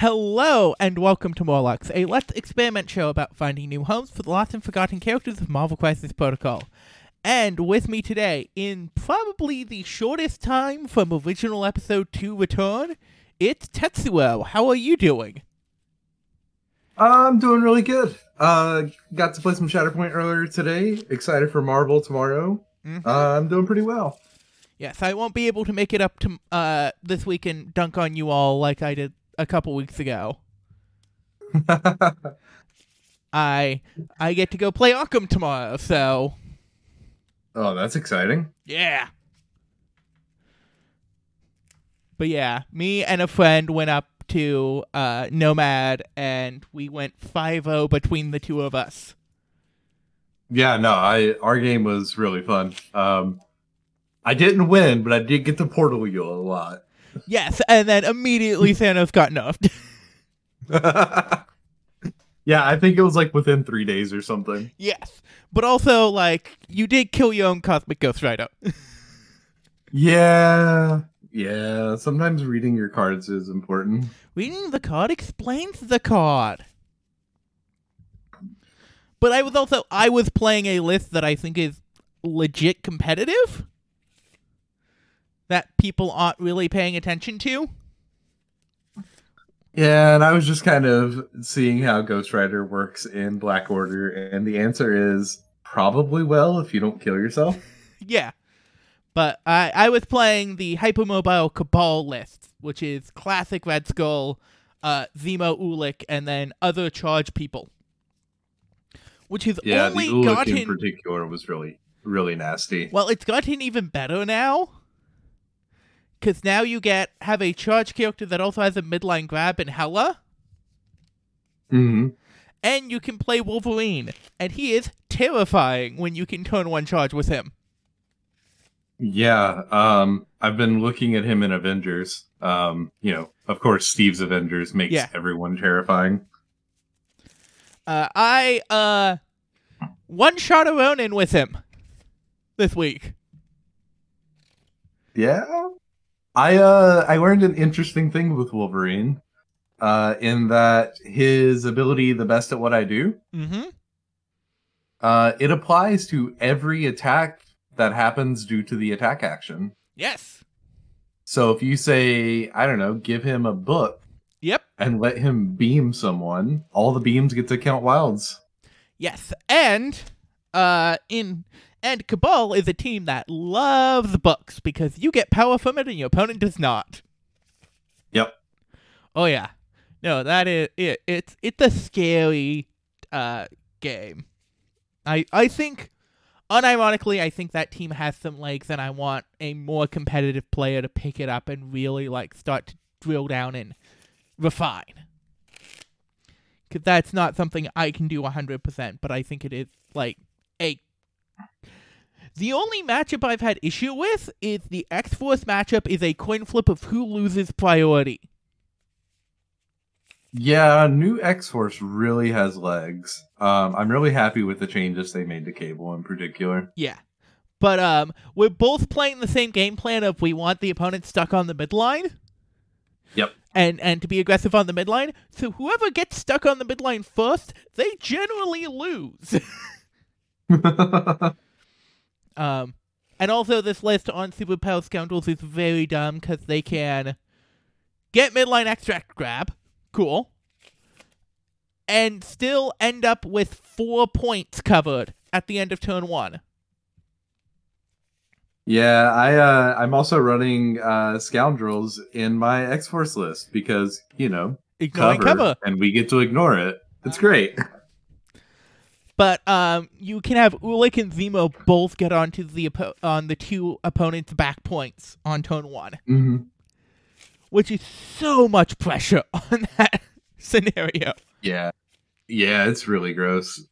Hello and welcome to Morlocks, a Let's Experiment show about finding new homes for the lost and forgotten characters of Marvel Crisis Protocol. And with me today, in probably the shortest time from original episode to return, it's Tetsuo. How are you doing? I'm doing really good. Uh, got to play some Shatterpoint earlier today. Excited for Marvel tomorrow. Mhm. Uh, I'm doing pretty well. Yes, I won't be able to make it up to uh this week and dunk on you all like I did a couple weeks ago. I I get to go play Arkham tomorrow, so oh, that's exciting. Yeah. But yeah, me and a friend went up to uh, Nomad and we went 5-0 between the two of us. Yeah, no, I our game was really fun. Um, I didn't win, but I did get the portal wheel a lot. Yes, and then immediately Thanos got nerfed. yeah, I think it was like within three days or something. yes. But also, like, you did kill your own Cosmic Ghost Rider. Yeah, yeah. Sometimes reading your cards is important. Reading the card explains the card. But I was also I was playing a list that I think is legit competitive that people aren't really paying attention to. Yeah, and I was just kind of seeing how Ghost Rider works in Black Order, and the answer is probably well if you don't kill yourself. Yeah. But I I was playing the hypermobile cabal list, which is classic Red Skull, uh Zemo Ulik, and then other charge people. Which is Yeah, only the Ulik gotten in particular was really, really nasty. Well, it's gotten even better now. Cause now you get have a charge character that also has a midline grab in Hela, hmm and you can play Wolverine, and he is terrifying when you can turn one charge with him. Yeah, um, I've been looking at him in Avengers. Um, you know, of course, Steve's Avengers makes Yeah. everyone terrifying. Uh, I uh one shot a Ronin with him this week. Yeah, I uh, I learned an interesting thing with Wolverine, uh, in that his ability, the best at what I do, Mm-hmm. uh, it applies to every attack that happens due to the attack action. Yes. So if you say, I don't know, give him a book Yep. and let him beam someone, all the beams get to count wilds. Yes. And uh in and Cabal is a team that loves books because you get power from it and your opponent does not. Yep. Oh yeah. No, that is it it's it's a scary uh game. I I think unironically I think that team has some legs and I want a more competitive player to pick it up and really like start to drill down and refine. Cuz that's not something I can do 100%, but I think it is like a the only matchup I've had issue with is the X Force matchup is a coin flip of who loses priority. Yeah, new X Force really has legs. Um, I'm really happy with the changes they made to Cable in particular. Yeah. But um we're both playing the same game plan of we want the opponent stuck on the midline. Yep. And and to be aggressive on the midline. So whoever gets stuck on the midline first, they generally lose. um and also this list on Superpower Scoundrels is very dumb because they can get midline extract grab. Cool. And still end up with four points covered at the end of turn one. yeah, I uh, I'm also running uh, Scoundrels in my X Force list because you know Ignoring cover, cover. and we get to ignore it. It's great. But um, you can have Ulik and Zemo both get onto the oppo- on the two opponents' back points on turn one, hmm which is so much pressure on that scenario. Yeah, yeah, it's really gross.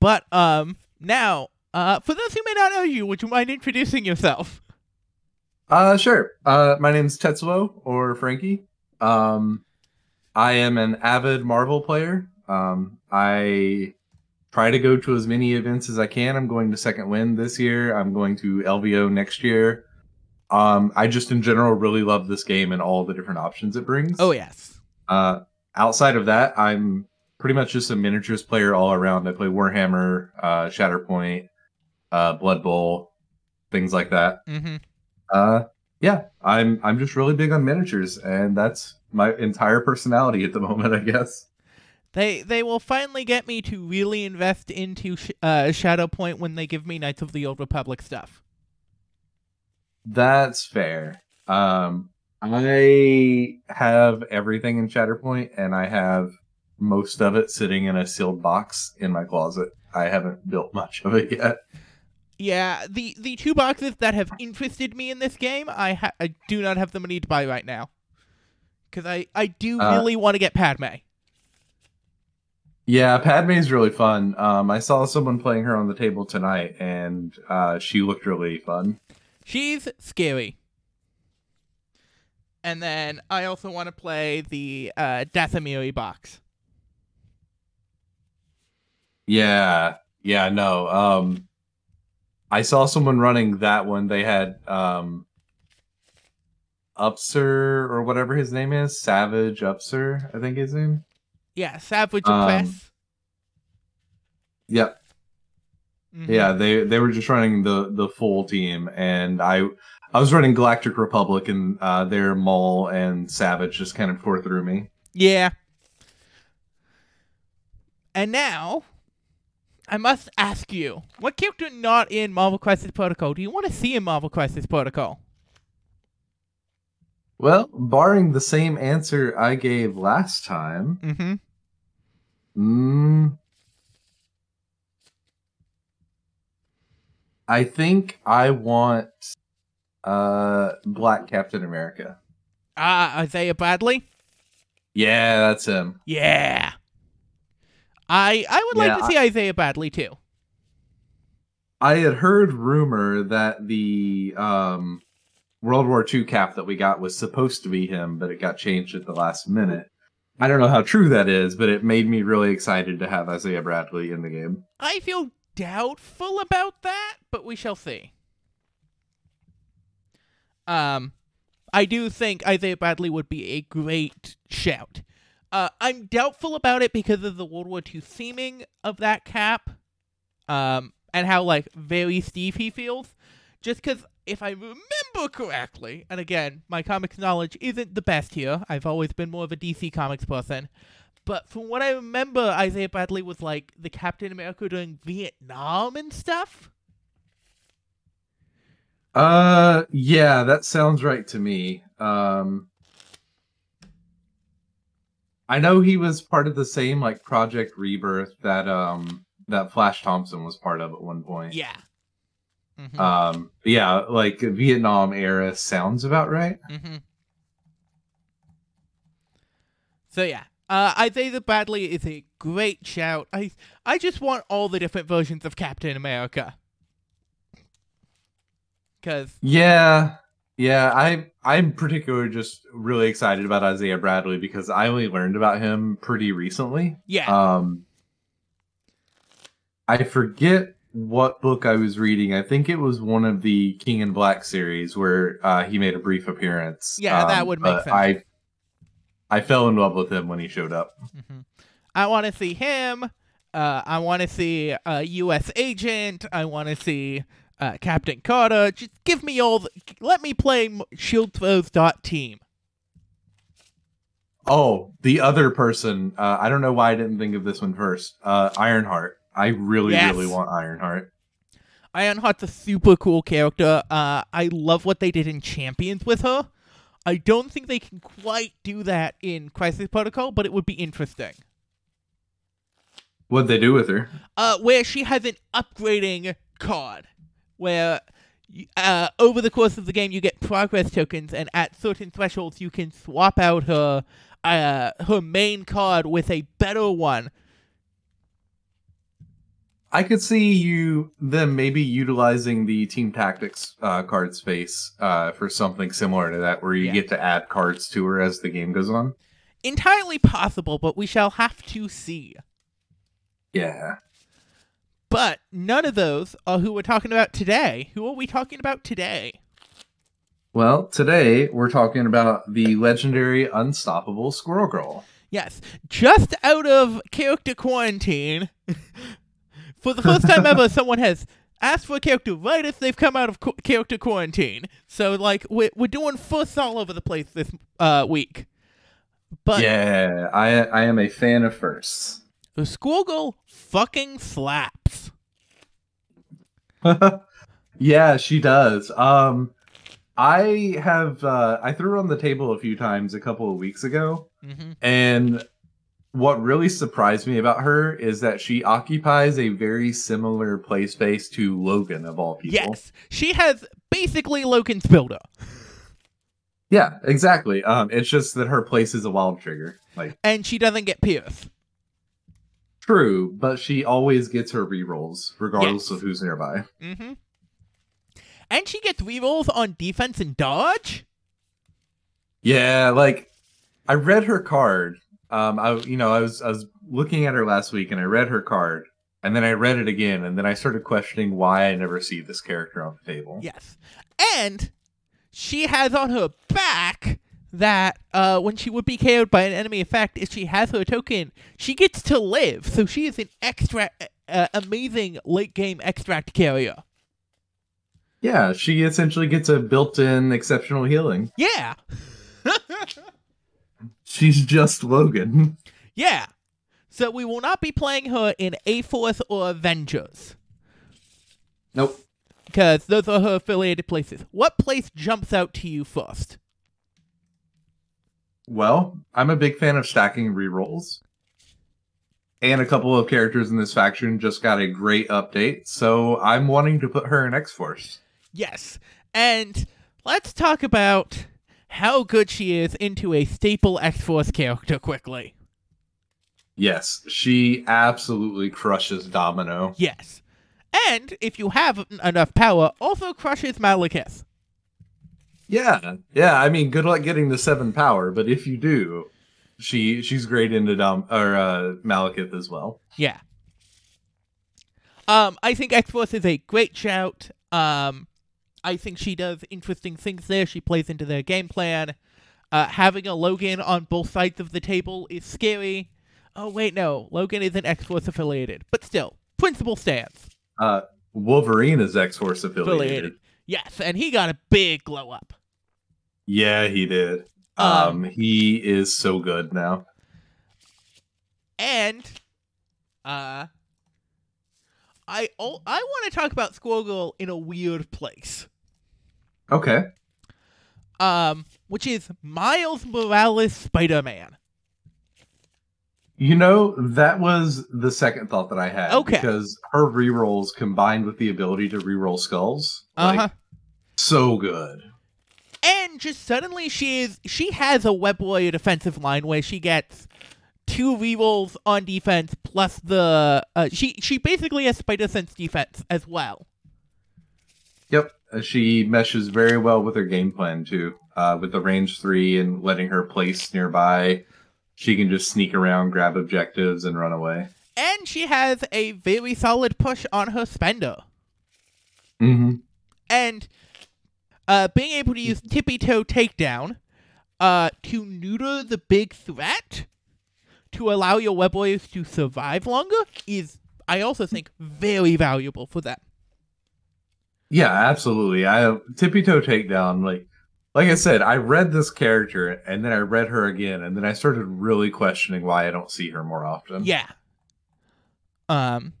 But um, now, uh, for those who may not know you, would you mind introducing yourself? Uh, sure. Uh, my name's Tetsuo or Frankie. Um, I am an avid Marvel player. Um, I try to go to as many events as I can. I'm going to Second Wind this year. I'm going to LVO next year. Um, I just in general really love this game and all the different options it brings. Oh yes. Uh, outside of that, I'm pretty much just a miniatures player all around. I play Warhammer, uh, Shatterpoint, uh, Blood Bowl, things like that. Mm-hmm. Uh, yeah, I'm I'm just really big on miniatures, and that's my entire personality at the moment, I guess. They they will finally get me to really invest into sh- uh, Shatterpoint when they give me Knights of the Old Republic stuff. That's fair. Um, I have everything in Shatterpoint, and I have most of it sitting in a sealed box in my closet. I haven't built much of it yet. Yeah, the the two boxes that have interested me in this game, I ha- I do not have the money to buy right now, because I I do Uh, really want to get Padme. Yeah, Padme's really fun. Um, I saw someone playing her on the table tonight, and uh, she looked really fun. She's scary. And then I also want to play the uh, Dathomiri box. Yeah, yeah, no. Um, I saw someone running that one. They had um, Upser or whatever his name is, Savage Upser, I think his name. Yeah, Savage Um, Press. Yep. Mhm. Yeah, they they were just running the the full team, and I I was running Galactic Republic, and uh, their Maul and Savage just kind of tore through me. Yeah. And now, I must ask you, what character not in Marvel Crisis Protocol do you want to see in Marvel Crisis Protocol? Well, barring the same answer I gave last time, Mm-hmm. mm, I think I want uh Black Captain America. Ah, Isaiah Bradley? Yeah, that's him. Yeah. I I would like Yeah, to see Isaiah Bradley too. I had heard rumor that the um, World War II cap that we got was supposed to be him, but it got changed at the last minute. I don't know how true that is, but it made me really excited to have Isaiah Bradley in the game. I feel doubtful about that, but we shall see. Um, I do think Isaiah Bradley would be a great shout. Uh, I'm doubtful about it because of the World War II theming of that cap, um, and how like very Steve he feels. Just because, if I remember correctly, and again, my comics knowledge isn't the best here. I've always been more of a DC comics person. But from what I remember, Isaiah Bradley was like the Captain America during Vietnam and stuff. Uh, yeah, that sounds right to me. Um, I know he was part of the same like Project Rebirth that um that Flash Thompson was part of at one point. Yeah. Hmm Um, yeah, like Vietnam era sounds about right. hmm So yeah, uh, Isaiah Bradley is a great shout. I I just want all the different versions of Captain America. Cause Yeah, yeah. I I'm particularly just really excited about Isaiah Bradley because I only learned about him pretty recently. yeah, Um, I forget what book I was reading. I think it was one of the King in Black series where uh, he made a brief appearance. Yeah, that Um, would make sense. I I fell in love with him when he showed up. hmm I want to see him. Uh, I want to see a U.S. agent. I want to see uh, Captain Carter. Just give me all. The, let me play Shield Throws dot team. Oh, the other person. Uh, I don't know why I didn't think of this one first. Uh, Ironheart. I really, Yes. really want Ironheart. Ironheart's a super cool character. Uh, I love what they did in Champions with her. I don't think they can quite do that in Crisis Protocol, but it would be interesting. What'd they do with her? Uh, where she has an upgrading card, where uh, over the course of the game you get progress tokens, and at certain thresholds you can swap out her uh, her main card with a better one. I could see you them maybe utilizing the team tactics uh, card space uh, for something similar to that, where you Yeah. get to add cards to her as the game goes on. Entirely possible, but we shall have to see. Yeah. But none of those are who we're talking about today. Who are we talking about today? Well, today we're talking about the legendary Unstoppable Squirrel Girl. Yes, just out of character quarantine. for the first time ever, someone has asked for a character right as they've come out of qu- character quarantine. So, like, we're, we're doing firsts all over the place this uh, week. But yeah, I I am a fan of firsts. the Squirrel Girl fucking slaps. yeah, she does. Um, I have uh, I threw her on the table a few times a couple of weeks ago, hmm and what really surprised me about her is that she occupies a very similar play space to Logan of all people. Yes, she has basically Logan's builder. Yeah, exactly. Um, it's just that her place is a wild trigger. Like And she doesn't get Pierce. true, but she always gets her rerolls regardless Yes. of who's nearby. Mm-hmm. And she gets rerolls on defense and dodge. Yeah, like I read her card. Um, I you know I was I was looking at her last week and I read her card and then I read it again and then I started questioning why I never see this character on the table. Yes. And she has on her back that uh, when she would be KO'd by an enemy effect, if she has her token, she gets to live. So she is an extra uh, amazing late game extract carrier. Yeah, she essentially gets a built-in exceptional healing. Yeah. She's just Logan. Yeah. So we will not be playing her in A Force or Avengers. Nope. Because those are her affiliated places. What place jumps out to you first? Well, I'm a big fan of stacking rerolls. And a couple of characters in this faction just got a great update, so I'm wanting to put her in X Force. Yes. And let's talk about how good she is into a staple X Force character quickly. Yes, she absolutely crushes Domino. Yes. And if you have enough power, also crushes Malekith. Yeah, yeah. I mean, good luck getting the seven power, but if you do, she she's great into Dom or uh, Malekith as well. Yeah. Um, I think X Force is a great shout. Um, I think she does interesting things there. She plays into their game plan. Uh, having a Logan on both sides of the table is scary. Oh wait, no, Logan isn't X Force affiliated, but still, principle stands Uh, Wolverine is X Force affiliated. affiliated. Yes, and he got a big glow up. Yeah, he did. Um, Um, he is so good now. And uh I I want to talk about Squirrel Girl in a weird place. Okay. Um which is Miles Morales Spider-Man. You know, that was the second thought that I had. Okay. Because her rerolls combined with the ability to reroll skulls, Uh-huh. so good. And just suddenly she is she has a Web Warrior defensive line where she gets two rerolls on defense plus the uh, she she basically has Spider Sense defense as well. Yep. Uh, She meshes very well with her game plan too. Uh, with the range three and letting her place nearby, she can just sneak around, grab objectives, and run away. And she has a very solid push on her spender. Mm-hmm. and uh, being able to use tippy toe takedown uh, to neuter the big threat to allow your web warriors to survive longer is, I also think, very valuable for them. Yeah, absolutely. I have tippy toe takedown. Like, like I said, I read this character and then I read her again, and then I started really questioning why I don't see her more often. Yeah. Um,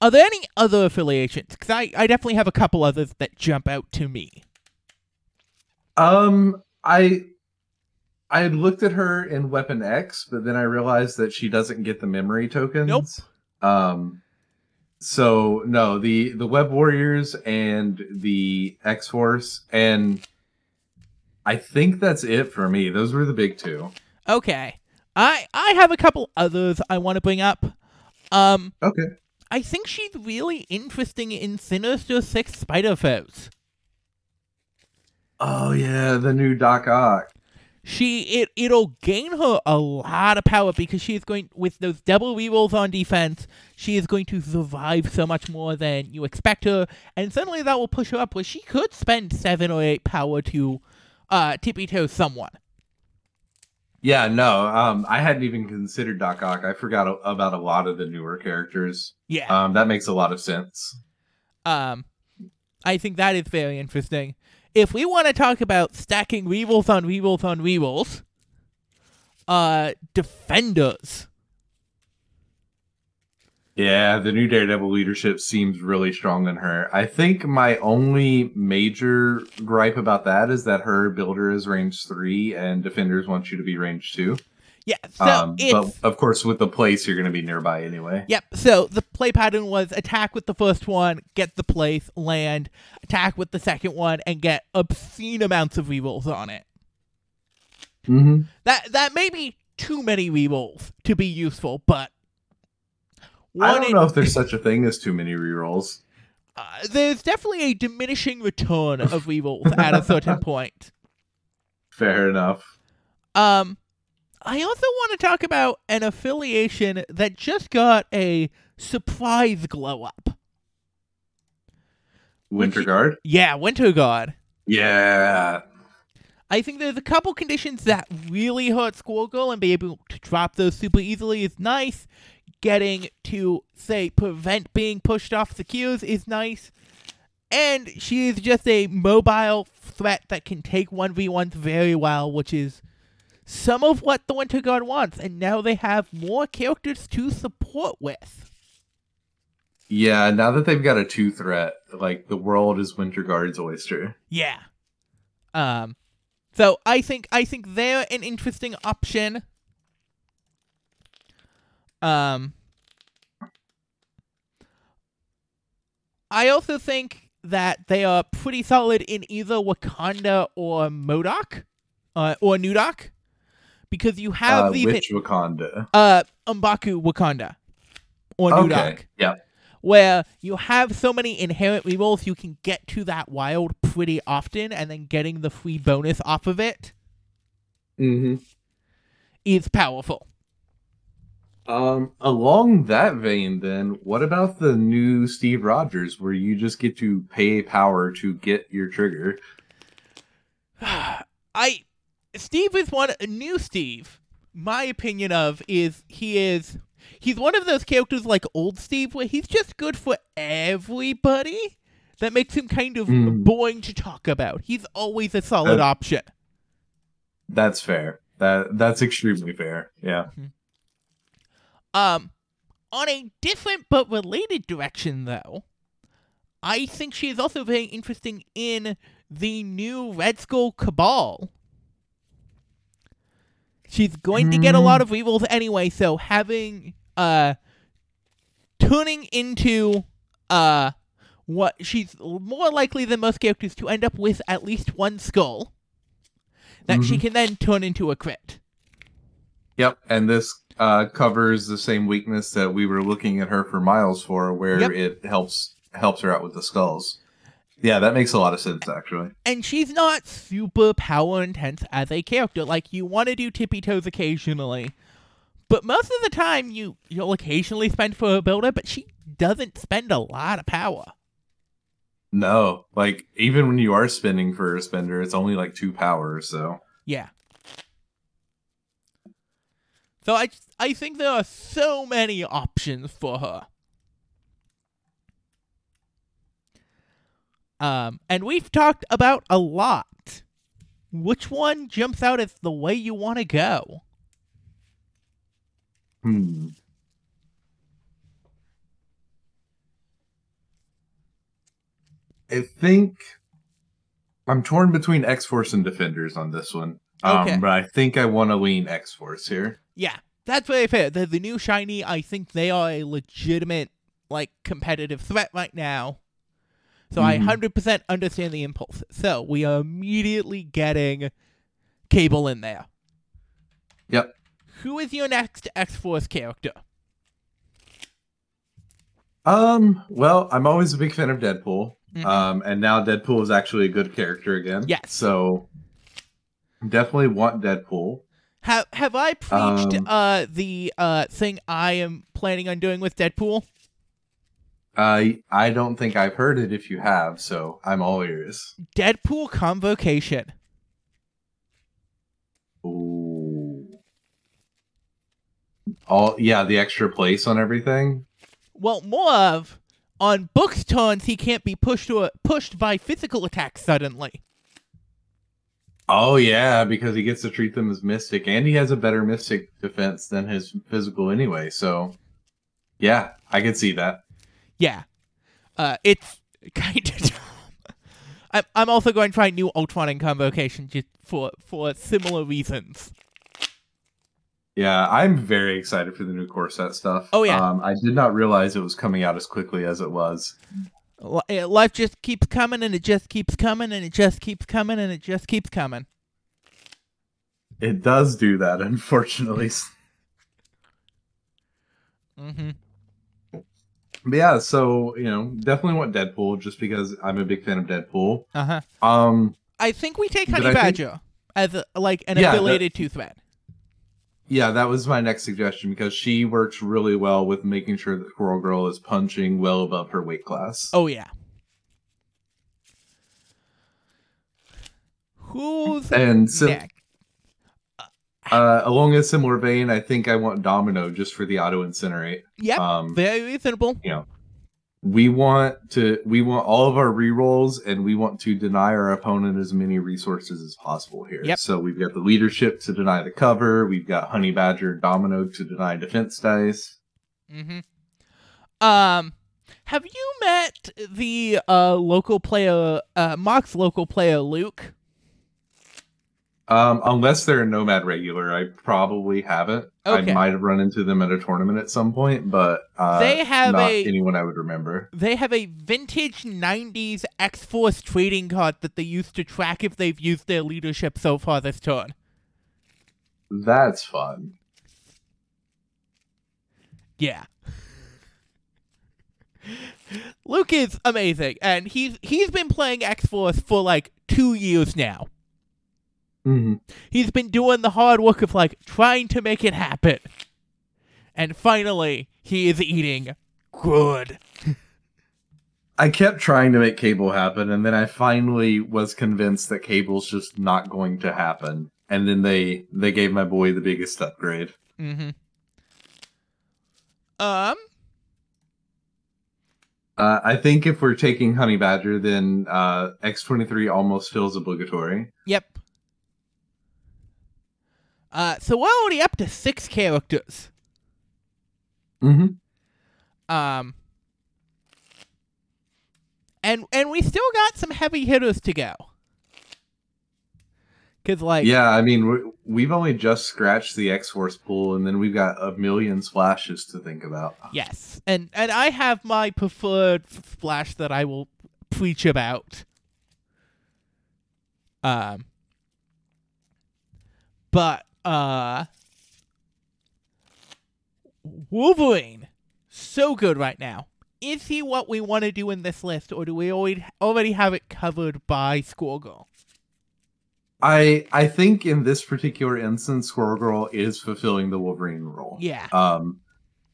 are there any other affiliations? Because I, I definitely have a couple others that jump out to me. Um, I I had looked at her in Weapon X, but then I realized that she doesn't get the memory tokens. Nope. Um, so no, the the Web Warriors and the X Force, and I think that's it for me. Those were the big two. Okay. I I have a couple others I want to bring up. Um, Okay. I think she's really interesting in Sinister Six Spider Foes. Oh yeah, the new Doc Ock. She it it'll gain her a lot of power because she is going with those double rerolls on defense. She is going to survive so much more than you expect her, and suddenly that will push her up where she could spend seven or eight power to uh tippy toe someone. Yeah, no, um, I hadn't even considered Doc Ock. I forgot a- about a lot of the newer characters. Yeah. Um, that makes a lot of sense. Um, I think that is very interesting. If we want to talk about stacking rerolls on rerolls on rerolls, uh, defenders. Yeah, the new Daredevil leadership seems really strong in her. I think my only major gripe about that is that her builder is range three and defenders want you to be range two. Yeah, so um, it's but of course, with the place, you're going to be nearby anyway. Yep. So the play pattern was attack with the first one, get the place, land, attack with the second one, and get obscene amounts of rerolls on it. Mm-hmm. That that may be too many rerolls to be useful, but I don't in- know if there's such a thing as too many rerolls. uh, there's definitely a diminishing return of rerolls at a certain point. Fair enough. Um, I also want to talk about an affiliation that just got a surprise glow up. Winter Guard. Yeah, Winter Guard. Yeah. I think there's a couple conditions that really hurt Squirrel and be able to drop those super easily is nice. Getting to, say, prevent being pushed off the queues is nice. And she is just a mobile threat that can take 1v1s very well, which is some of what the Winter Guard wants. And now they have more characters to support with. Yeah, now that they've got a two threat, like the world is Winter Guard's oyster. Yeah. Um so I think I think they're an interesting option. Um I also think that they are pretty solid in either Wakanda or MODOK, uh, or Nudok, because you have Uh, these which Wakanda? uh M'Baku Wakanda or Okay. Yeah. where you have so many inherent rerolls you can get to that wild pretty often and then getting the free bonus off of it Mm-hmm. is powerful. Um, along that vein, then, what about the new Steve Rogers, where you just get to pay power to get your trigger? I Steve is one new Steve. My opinion of is he is he's one of those characters like old Steve where he's just good for everybody. That makes him kind of Mm. boring to talk about. He's always a solid option. That's fair. That that's extremely fair. Yeah. Um, on a different but related direction, though, I think she is also very interesting in the new Red Skull Cabal. She's going to get a lot of rerolls anyway, so having uh turning into uh what she's more likely than most characters to end up with at least one skull that she Mhm. can then turn into a crit. Yep. And this uh, covers the same weakness that we were looking at her for Miles for, where Yep. it helps helps her out with the skulls. Yeah, that makes a lot of sense actually. and she's not super power intense as a character. Like you want to do tippy toes occasionally, but most of the time you you'll occasionally spend for a builder, but she doesn't spend a lot of power. No, like even when you are spending for a spender, it's only like two power. So Yeah. So I I think there are so many options for her. Um, and we've talked about a lot. Which one jumps out as the way you want to go? hmm. I think I'm torn between X Force and Defenders on this one. Um, Okay. but I think I want to lean X Force here. Yeah, that's very fair. The, the new shiny, I think they are a legitimate, like, competitive threat right now. So I Mhm. 100% understand the impulse. So we are immediately getting Cable in there. Yep. Who is your next X Force character? Um, well, I'm always a big fan of Deadpool. Mhm. Um, and now Deadpool is actually a good character again. Yes. So definitely want Deadpool. Have have I preached Um, uh the uh thing I am planning on doing with Deadpool? I I don't think I've heard it if you have, so I'm all ears. Deadpool convocation. Ooh. All yeah, the extra place on everything. Well, more of on Book's turns, he can't be pushed or pushed by physical attacks suddenly. Oh yeah, because he gets to treat them as mystic, and he has a better mystic defense than his physical anyway. So, yeah, I can see that. Yeah, uh, it's kind of. dumb. I'm I'm also going to try new Ultron and Convocation just for for similar reasons. Yeah, I'm very excited for the new core set stuff. Oh, yeah. um, I did not realize it was coming out as quickly as it was. Uh, Life just keeps coming and it just keeps coming and it just keeps coming and it just keeps coming. It does do that, unfortunately. Mm-hmm. But yeah, so you know, definitely want Deadpool just because I'm a big fan of Deadpool. Uh huh. Um, I think we take Honey I think- Badger as a, like an Yeah, that- affiliated to thread. yeah, that was my next suggestion because she works really well with making sure that Squirrel Girl is punching well above her weight class. Oh yeah. Who's and so, next? Uh, along a similar vein, I think I want Domino just for the auto incinerate. Yeah, Um, very reasonable. you know, we want to we want all of our rerolls, and we want to deny our opponent as many resources as possible here. Yep. So we've got the leadership to deny the cover. We've got Honey Badger, Domino to deny defense dice. Mm-hmm. Um, have you met the uh local player, uh Mark's local player Luke? Um, unless they're a Nomad regular, I probably haven't. Okay. I might have run into them at a tournament at some point, but uh, They have not a- anyone I would remember. They have a vintage '90s X-Force trading card that they use to track if they've used their leadership so far this turn. That's fun. Yeah. Luke is amazing, and he's he's been playing X Force for like two years now. Hmm He's been doing the hard work of like trying to make it happen. And finally, he is eating good. I kept trying to make cable happen, and then I finally was convinced that cable's just not going to happen. And then they they gave my boy the biggest upgrade. Mm-hmm. Um, Uh, I think if we're taking Honey Badger, then uh, X23 almost feels obligatory. yep. Uh, so we're already up to six characters. Mm-hmm. Um, and and we still got some heavy hitters to go. Cause like Yeah, I mean, we- we've only just scratched the X Force pool, and then we've got a million splashes to think about. yes, and and I have my preferred splash that I will preach about. Um, but uh, Wolverine, so good right now. Is he what we want to do in this list, or do we already already have it covered by Squirrel? I I think in this particular instance, Squirrel Girl is fulfilling the Wolverine role. Yeah. Um,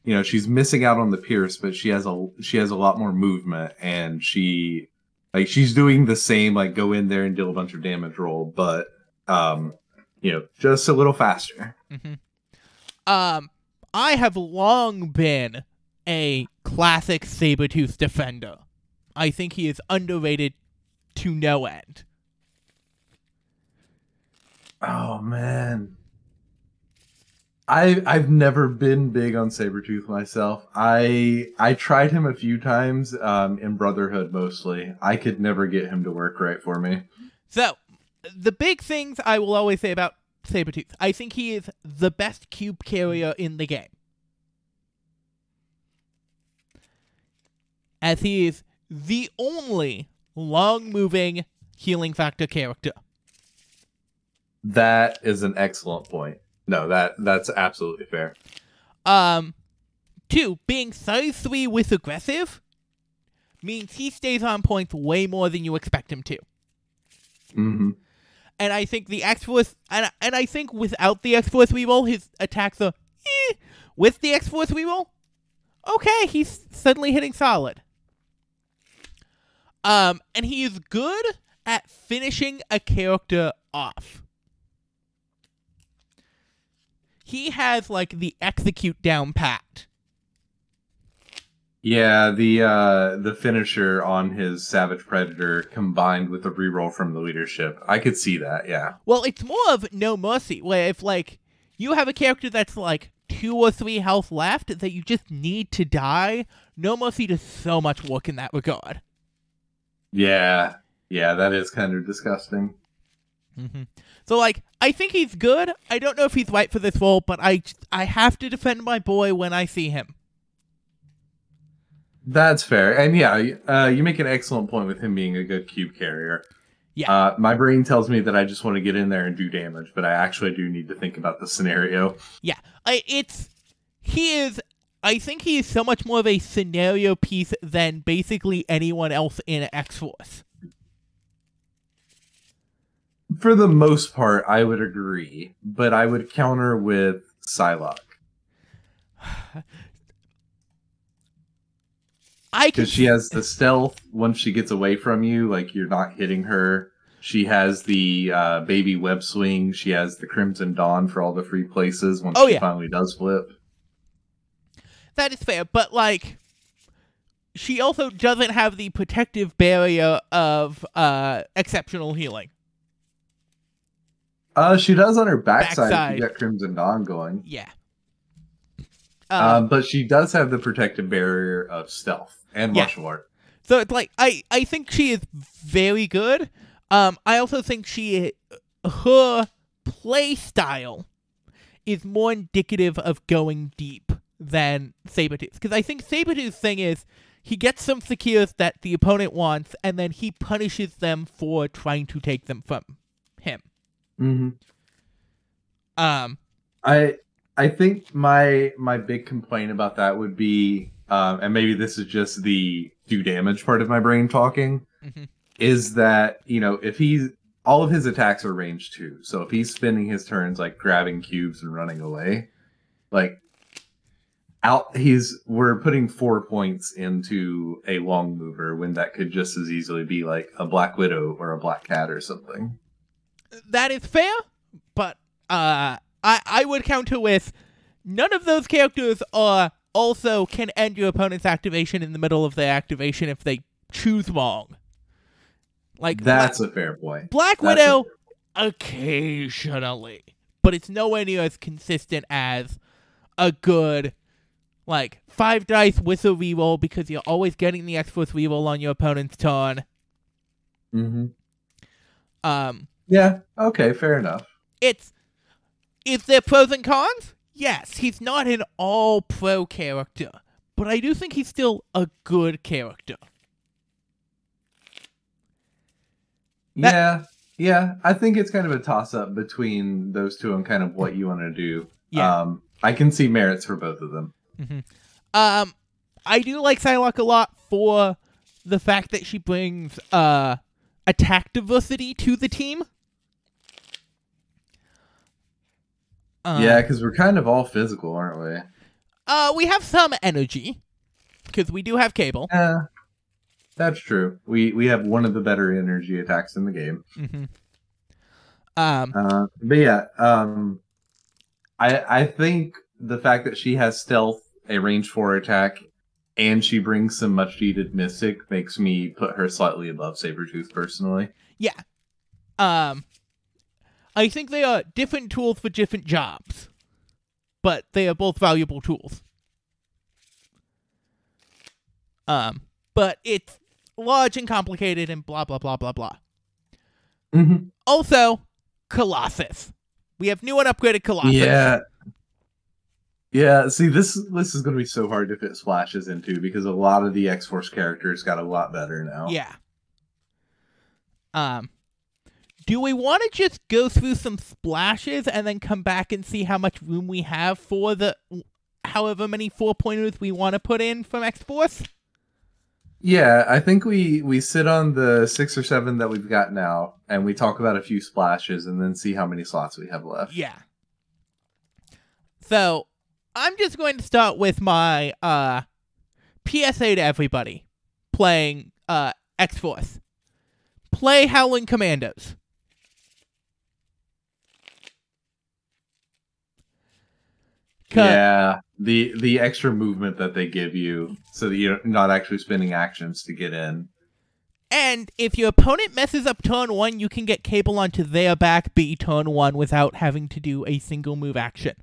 you know, she's missing out on the Pierce, but she has a she has a lot more movement, and she like she's doing the same like go in there and deal a bunch of damage roll, but um, you know, just a little faster. hmm Um, I have long been a classic Sabretooth defender. I think he is underrated to no end. Oh man. I I've never been big on Sabretooth myself. I I tried him a few times um in Brotherhood mostly. I could never get him to work right for me. So, the big things I will always say about Sabretooth I think he is the best cube carrier in the game. As he is the only long moving healing factor character. That is an excellent point. No, that that's absolutely fair. Um, two, being size three with aggressive means he stays on points way more than you expect him to. hmm And I think the X Force, and, and I think without the X Force reroll, his attacks are eh. With the X Force reroll, okay, he's suddenly hitting solid. Um, and he is good at finishing a character off. he has like the execute down pat. Yeah, the uh the finisher on his Savage Predator combined with the reroll from the leadership. I could see that, yeah. Well, it's more of no mercy, where if like you have a character that's like two or three health left that you just need to die, no mercy does so much work in that regard. Yeah. Yeah, that is kind of disgusting. Mm-hmm. So like, I think he's good. I don't know if he's right for this role, but I I have to defend my boy when I see him. That's fair. And yeah, uh, you make an excellent point with him being a good cube carrier. Yeah. Uh, my brain tells me that I just want to get in there and do damage, but I actually do need to think about the scenario. Yeah, I, it's he is. I think he is so much more of a scenario piece than basically anyone else in X Force. For the most part, I would agree, but I would counter with Psylocke. I because she has the stealth once she gets away from you like you're not hitting her she has the uh, baby web swing she has the crimson dawn for all the free places once Oh, she yeah. finally does flip That is fair, but like she also doesn't have the protective barrier of uh exceptional healing. uh she does on her backside, Backside. if you got crimson dawn going Yeah. Uh, um, but she does have the protective barrier of stealth and Yeah. martial art so it's like I I think she is very good. Um I also think she her play style is more indicative of going deep than Sabretooth. Because I think Sabretooth's thing is he gets some secures that the opponent wants and then he punishes them for trying to take them from him. mm-hmm. Um I I think my my big complaint about that would be, um, and maybe this is just the do damage part of my brain talking, mm-hmm. is that you know if he's all of his attacks are range two, so if he's spending his turns like grabbing cubes and running away, like out he's we're putting four points into a long mover when that could just as easily be like a black widow or a black cat or something. that is fair, but uh, I I would counter with none of those characters are also can end your opponent's activation in the middle of their activation if they choose wrong. Like That's a fair point. Black That's Widow occasionally, but it's nowhere near as consistent as a good like five dice with a reroll because you're always getting the X Force reroll on your opponent's turn. Mm-hmm. Um, Yeah. Okay. Fair enough. it's is there pros and cons? Yes, he's not an all pro character, but I do think he's still a good character. That- yeah, yeah. I think it's kind of a toss up between those two and kind of what you want to do. Yeah. Um, I can see merits for both of them. Mm-hmm. Um, I do like Psylocke a lot for the fact that she brings uh attack diversity to the team. Um, yeah, because we're kind of all physical, aren't we? Uh, we have some energy because we do have cable. Yeah, that's true. We we have one of the better energy attacks in the game. Mm-hmm. Um, Uh, but yeah, um, I I think the fact that she has stealth, a range four attack, and she brings some much needed mystic makes me put her slightly above Sabretooth personally. Yeah. Um, I think they are different tools for different jobs, but they are both valuable tools. Um, but it's large and complicated and blah blah blah blah blah. Mm-hmm. Also, Colossus. We have new and upgraded Colossus. Yeah. Yeah, see this this is going to be so hard to fit splashes into because a lot of the X-Force characters got a lot better now. Yeah. Um, do we want to just go through some splashes and then come back and see how much room we have for the however many four pointers we want to put in from X Force? Yeah, I think we we sit on the 6 or 7 that we've got now and we talk about a few splashes and then see how many slots we have left. Yeah. So I'm just going to start with my uh PSA to everybody playing uh X Force. Play Howling Commandos. 'Cause- Yeah, the the extra movement that they give you, so that you're not actually spending actions to get in. And if your opponent messes up turn one, you can get Cable onto their back B turn one without having to do a single move action.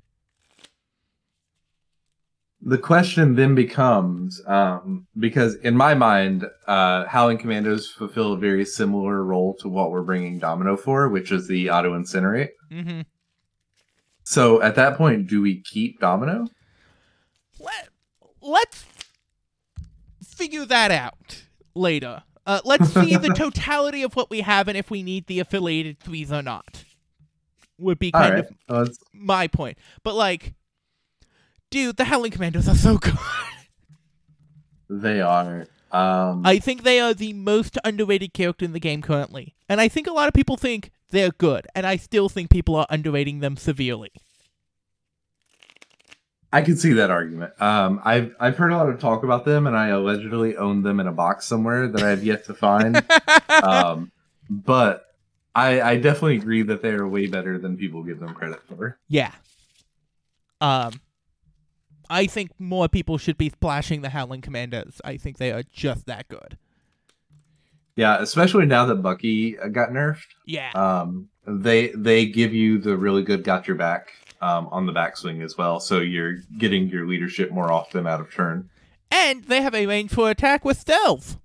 The question then becomes, um, because in my mind, uh, Howling Commandos fulfill a very similar role to what we're bringing Domino for, which is the auto incinerate. Mm-hmm. So at that point, do we keep Domino? Let, let's figure that out later. Uh, let's see the totality of what we have and if we need the affiliated threes or not. Would be kind right, of let's my point. But like, dude, the Howling Commandos are so good. They are. Um, I think they are the most underrated character in the game currently. And I think a lot of people think they're good, and I still think people are underrating them severely. I can see that argument. Um, I've I've heard a lot of talk about them, and I allegedly own them in a box somewhere that I have yet to find. um, but I, I definitely agree that they are way better than people give them credit for. yeah. Um I think more people should be splashing the Howling Commandos. I think they are just that good. Yeah, especially now that Bucky uh, got nerfed. Yeah. Um, they they give you the really good got your back um, on the backswing as well, so you're getting your leadership more often out of turn. and they have a range for attack with stealth.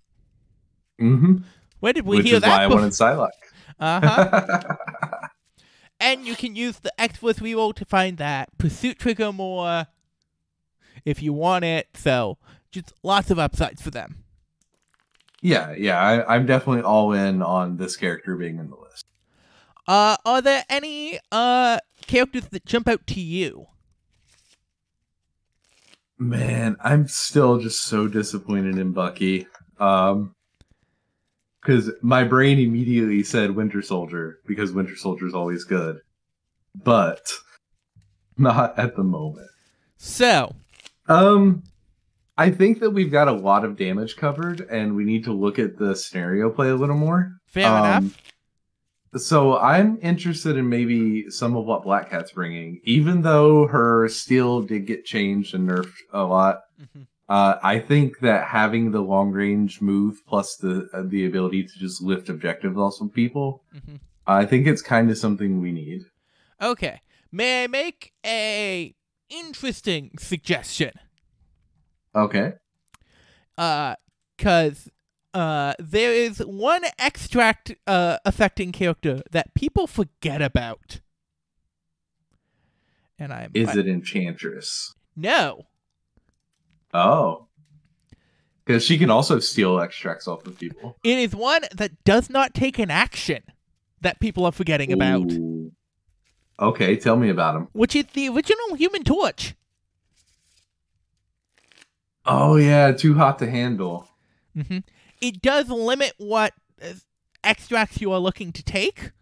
Mm-hmm. Where did we Which hear is why I that? wanted Psylocke. Uh huh. and you can use the X with reroll to find that pursuit trigger more if you want it. So just lots of upsides for them. Yeah, yeah, I, I'm definitely all in on this character being in the list. Uh, are there any uh characters that jump out to you? Man, I'm still just so disappointed in Bucky. Um because my brain immediately said Winter Soldier because Winter Soldier is always good, but not at the moment. So Um, I think that we've got a lot of damage covered, and we need to look at the scenario play a little more. fair Um, enough. So I'm interested in maybe some of what Black Cat's bringing, even though her steel did get changed and nerfed a lot. Mhm. Uh, I think that having the long range move plus the uh, the ability to just lift objectives off some people, Mhm. I think it's kind of something we need. Okay. May I make a interesting suggestion? Okay. Uh, cause uh, there is one extract uh affecting character that people forget about, and I'm Is I- it Enchantress? no. Oh. Because she can also steal extracts off of people. It is one that does not take an action that people are forgetting about, Okay, tell me about him. which is the original Human Torch. Oh yeah, too hot to handle. hmm It does limit what uh, extracts you are looking to take.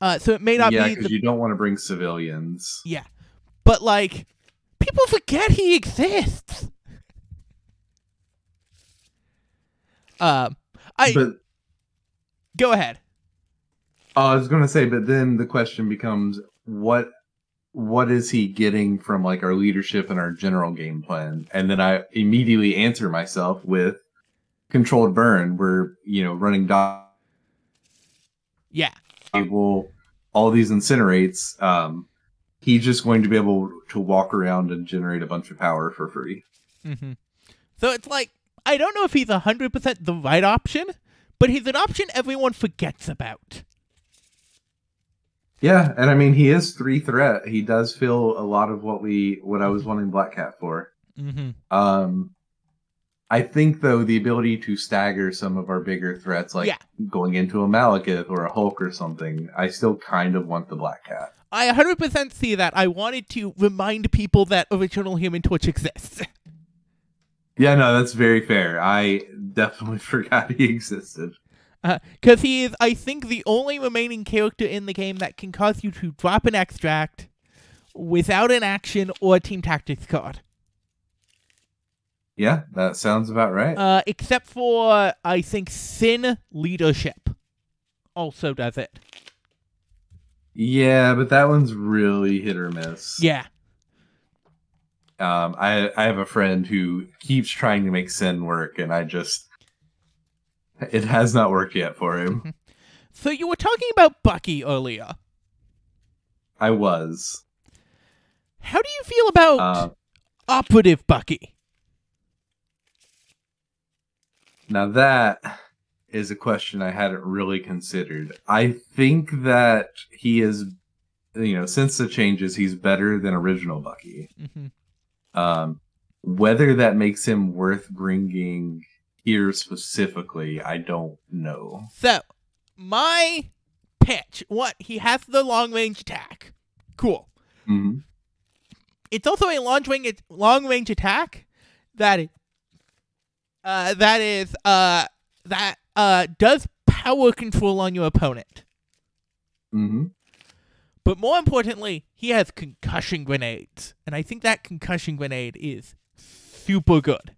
Uh, so it may not yeah, be because the you don't want to bring civilians. yeah, but like people forget he exists. Um, I but go ahead. oh, I was going to say, but then the question becomes, what what is he getting from like our leadership and our general game plan? And then I immediately answer myself with controlled burn. We're you know running dog Yeah, table, all these incinerates. Um, he's just going to be able to walk around and generate a bunch of power for free. Mm-hmm. so it's like I don't know if he's hundred percent the right option, but he's an option everyone forgets about. Yeah, and I mean he is three threat. He does feel a lot of what we what I was wanting Black Cat for. Mm-hmm. Um I think though the ability to stagger some of our bigger threats, like Yeah. going into a Malekith or a Hulk or something, I still kind of want the Black Cat. I 100% see that. I wanted to remind people that original Human Torch exists. Yeah, no, that's very fair. I definitely forgot he existed. Because he is, I think, the only remaining character in the game that can cause you to drop an extract without an action or a team tactics card. Yeah, that sounds about right. Uh, except for, I think, Sin Leadership also does it. yeah, but that one's really hit or miss. Yeah. Um, I I have a friend who keeps trying to make Sin work, and I just it has not worked yet for him. So you were talking about Bucky earlier. I was. How do you feel about Uh, operative Bucky? now that is a question I hadn't really considered. I think that he is, you know, since the changes, he's better than original Bucky. Mm-hmm. Um, whether that makes him worth bringing here specifically, I don't know. So, my pitch. What he has the long range attack. Cool. hmm It's also a long range long range attack that uh that is uh that uh does power control on your opponent. hmm But more importantly, he has concussion grenades, and I think that concussion grenade is super good.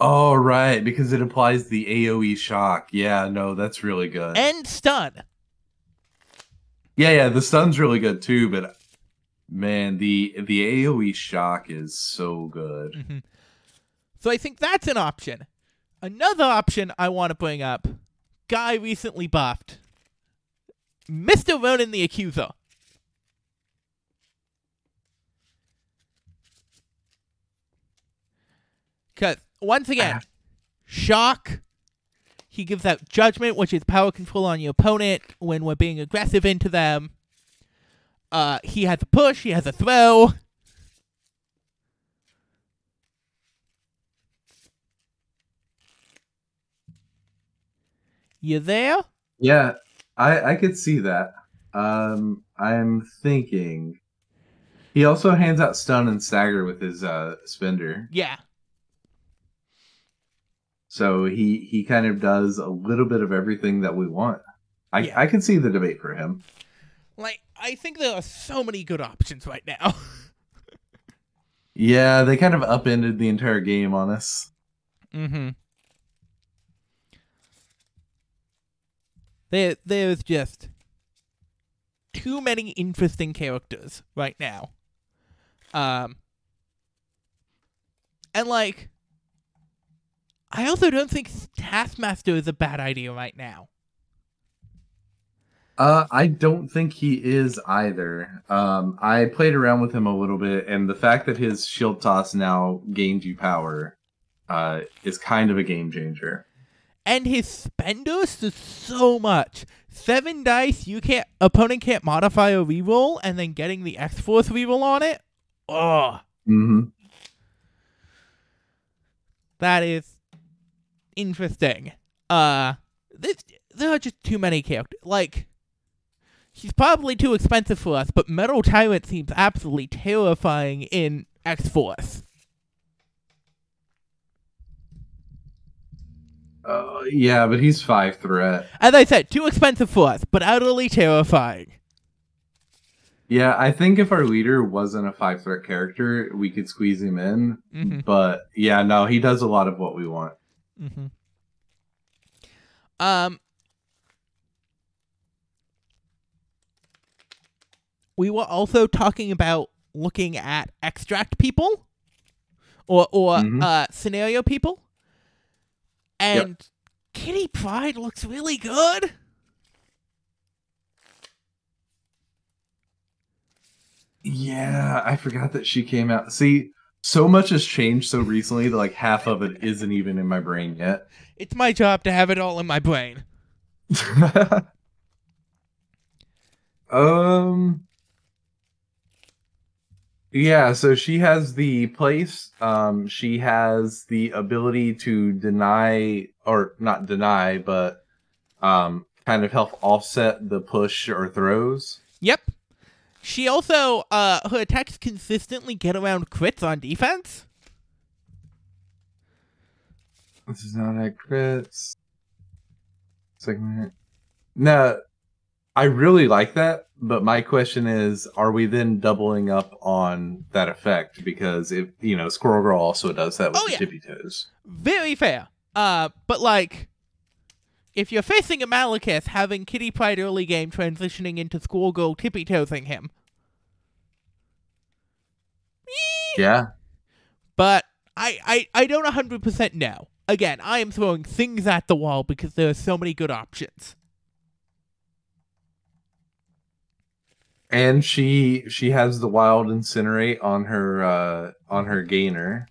Oh, right, because it applies the AoE shock. Yeah, no, that's really good. And stun. yeah, yeah, the stun's really good too, but man, the the AoE shock is so good. Mhm. So I think that's an option. Another option I want to bring up guy recently buffed Mr. Ronan the Accuser. Because, once again, Ah. shock. He gives out judgment, which is power control on your opponent when we're being aggressive into them. Uh, he has a push, he has a throw. You there? Yeah, I I could see that. Um, I'm thinking he also hands out stun and stagger with his uh spender, Yeah. So he he kind of does a little bit of everything that we want. I Yeah. I can see the debate for him. Like, I think there are so many good options right now. Yeah, they kind of upended the entire game on us. mm-hmm. There, there's just too many interesting characters right now. Um, and like, I also don't think Taskmaster is a bad idea right now. Uh, I don't think he is either. Um, I played around with him a little bit, and the fact that his shield toss now gains you power, uh, is kind of a game changer. and his spenders does so much. Seven dice, you can't opponent can't modify a reroll, and then getting the X Force reroll on it. Oh, hmm that is interesting. Uh, this, there are just too many characters. Like, he's probably too expensive for us, but Metal Tyrant seems absolutely terrifying in X Force. Uh, yeah, but he's five threat. As I said, too expensive for us, but utterly terrifying. Yeah, I think if our leader wasn't a five threat character, we could squeeze him in. Mhm. But yeah, no, he does a lot of what we want. Mm-hmm. Um, we were also talking about looking at extract people, or or Mhm. uh, scenario people, and Kitty Pryde looks really good. Yeah, I forgot that she came out. See, so much has changed so recently that like half of it isn't even in my brain yet. It's my job to have it all in my brain. um yeah so she has the place um she has the ability to deny or not deny but um kind of help offset the push or throws Yep. She also uh her attacks consistently get around crits on defense. this is not at crits segment no i really like that but my question is are we then doubling up on that effect because if you know squirrel girl also does that with Oh, the yeah. tippy toes Very fair. Uh, but like, if you're facing a Malekith, having Kitty Pryde early game transitioning into Squirrel Girl tippy toesing him, Yeah. but I, I, I don't 100% know. Again, I am throwing things at the wall because there are so many good options. And she she has the wild incinerate on her uh on her gainer.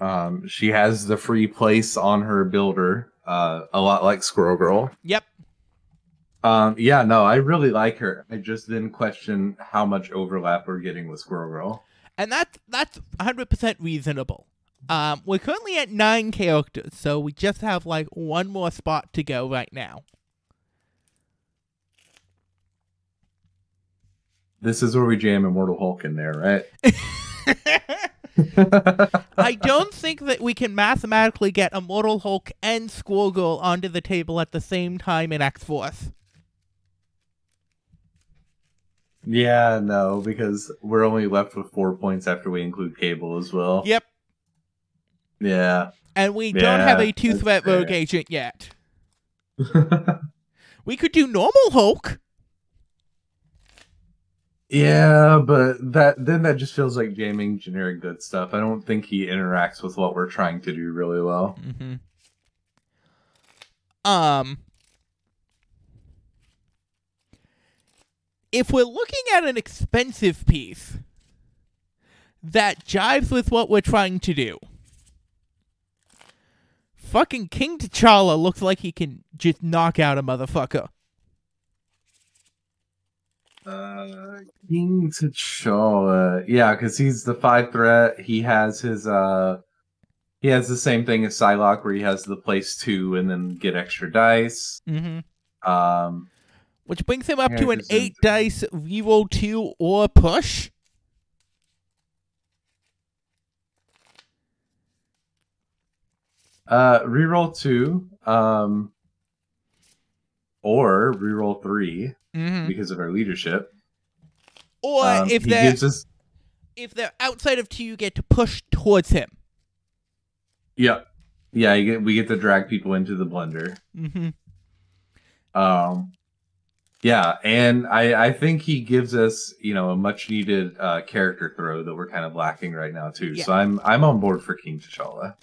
Um she has the free place on her builder, uh a lot like Squirrel Girl. Yep. Um yeah, no, I really like her. I just didn't question how much overlap we're getting with Squirrel Girl. And that's that's 100% reasonable. Um, we're currently at nine characters, so we just have like one more spot to go right now. This is where we jam Immortal Hulk in there, right? I don't think that we can mathematically get Immortal Hulk and Squirrel Girl onto the table at the same time in X Force. Yeah, no, because we're only left with four points after we include Cable as well. Yep. Yeah. And we don't have a two threat fair. rogue agent yet. We could do normal Hulk. yeah, but that then that just feels like jamming generic good stuff. I don't think he interacts with what we're trying to do really well. Mm-hmm. Um, if we're looking at an expensive piece that jives with what we're trying to do, fucking King T'Challa looks like he can just knock out a motherfucker. Uh, King T'Challa, yeah, because he's the five threat. He has his uh, he has the same thing as Psylocke, where he has the place two and then get extra dice. Mm-hmm. Um, Which brings him up Yeah, to an eight dice reroll two or push. uh, reroll two, um, or reroll three Mm-hmm. because of our leadership. Or Um, if they're us, if they're outside of two, you get to push towards him. yeah, yeah, get, we get to drag people into the blender. Mm-hmm. Um, yeah, and I I think he gives us you know a much needed uh, character throw that we're kind of lacking right now too. Yeah. So I'm I'm on board for King T'Challa.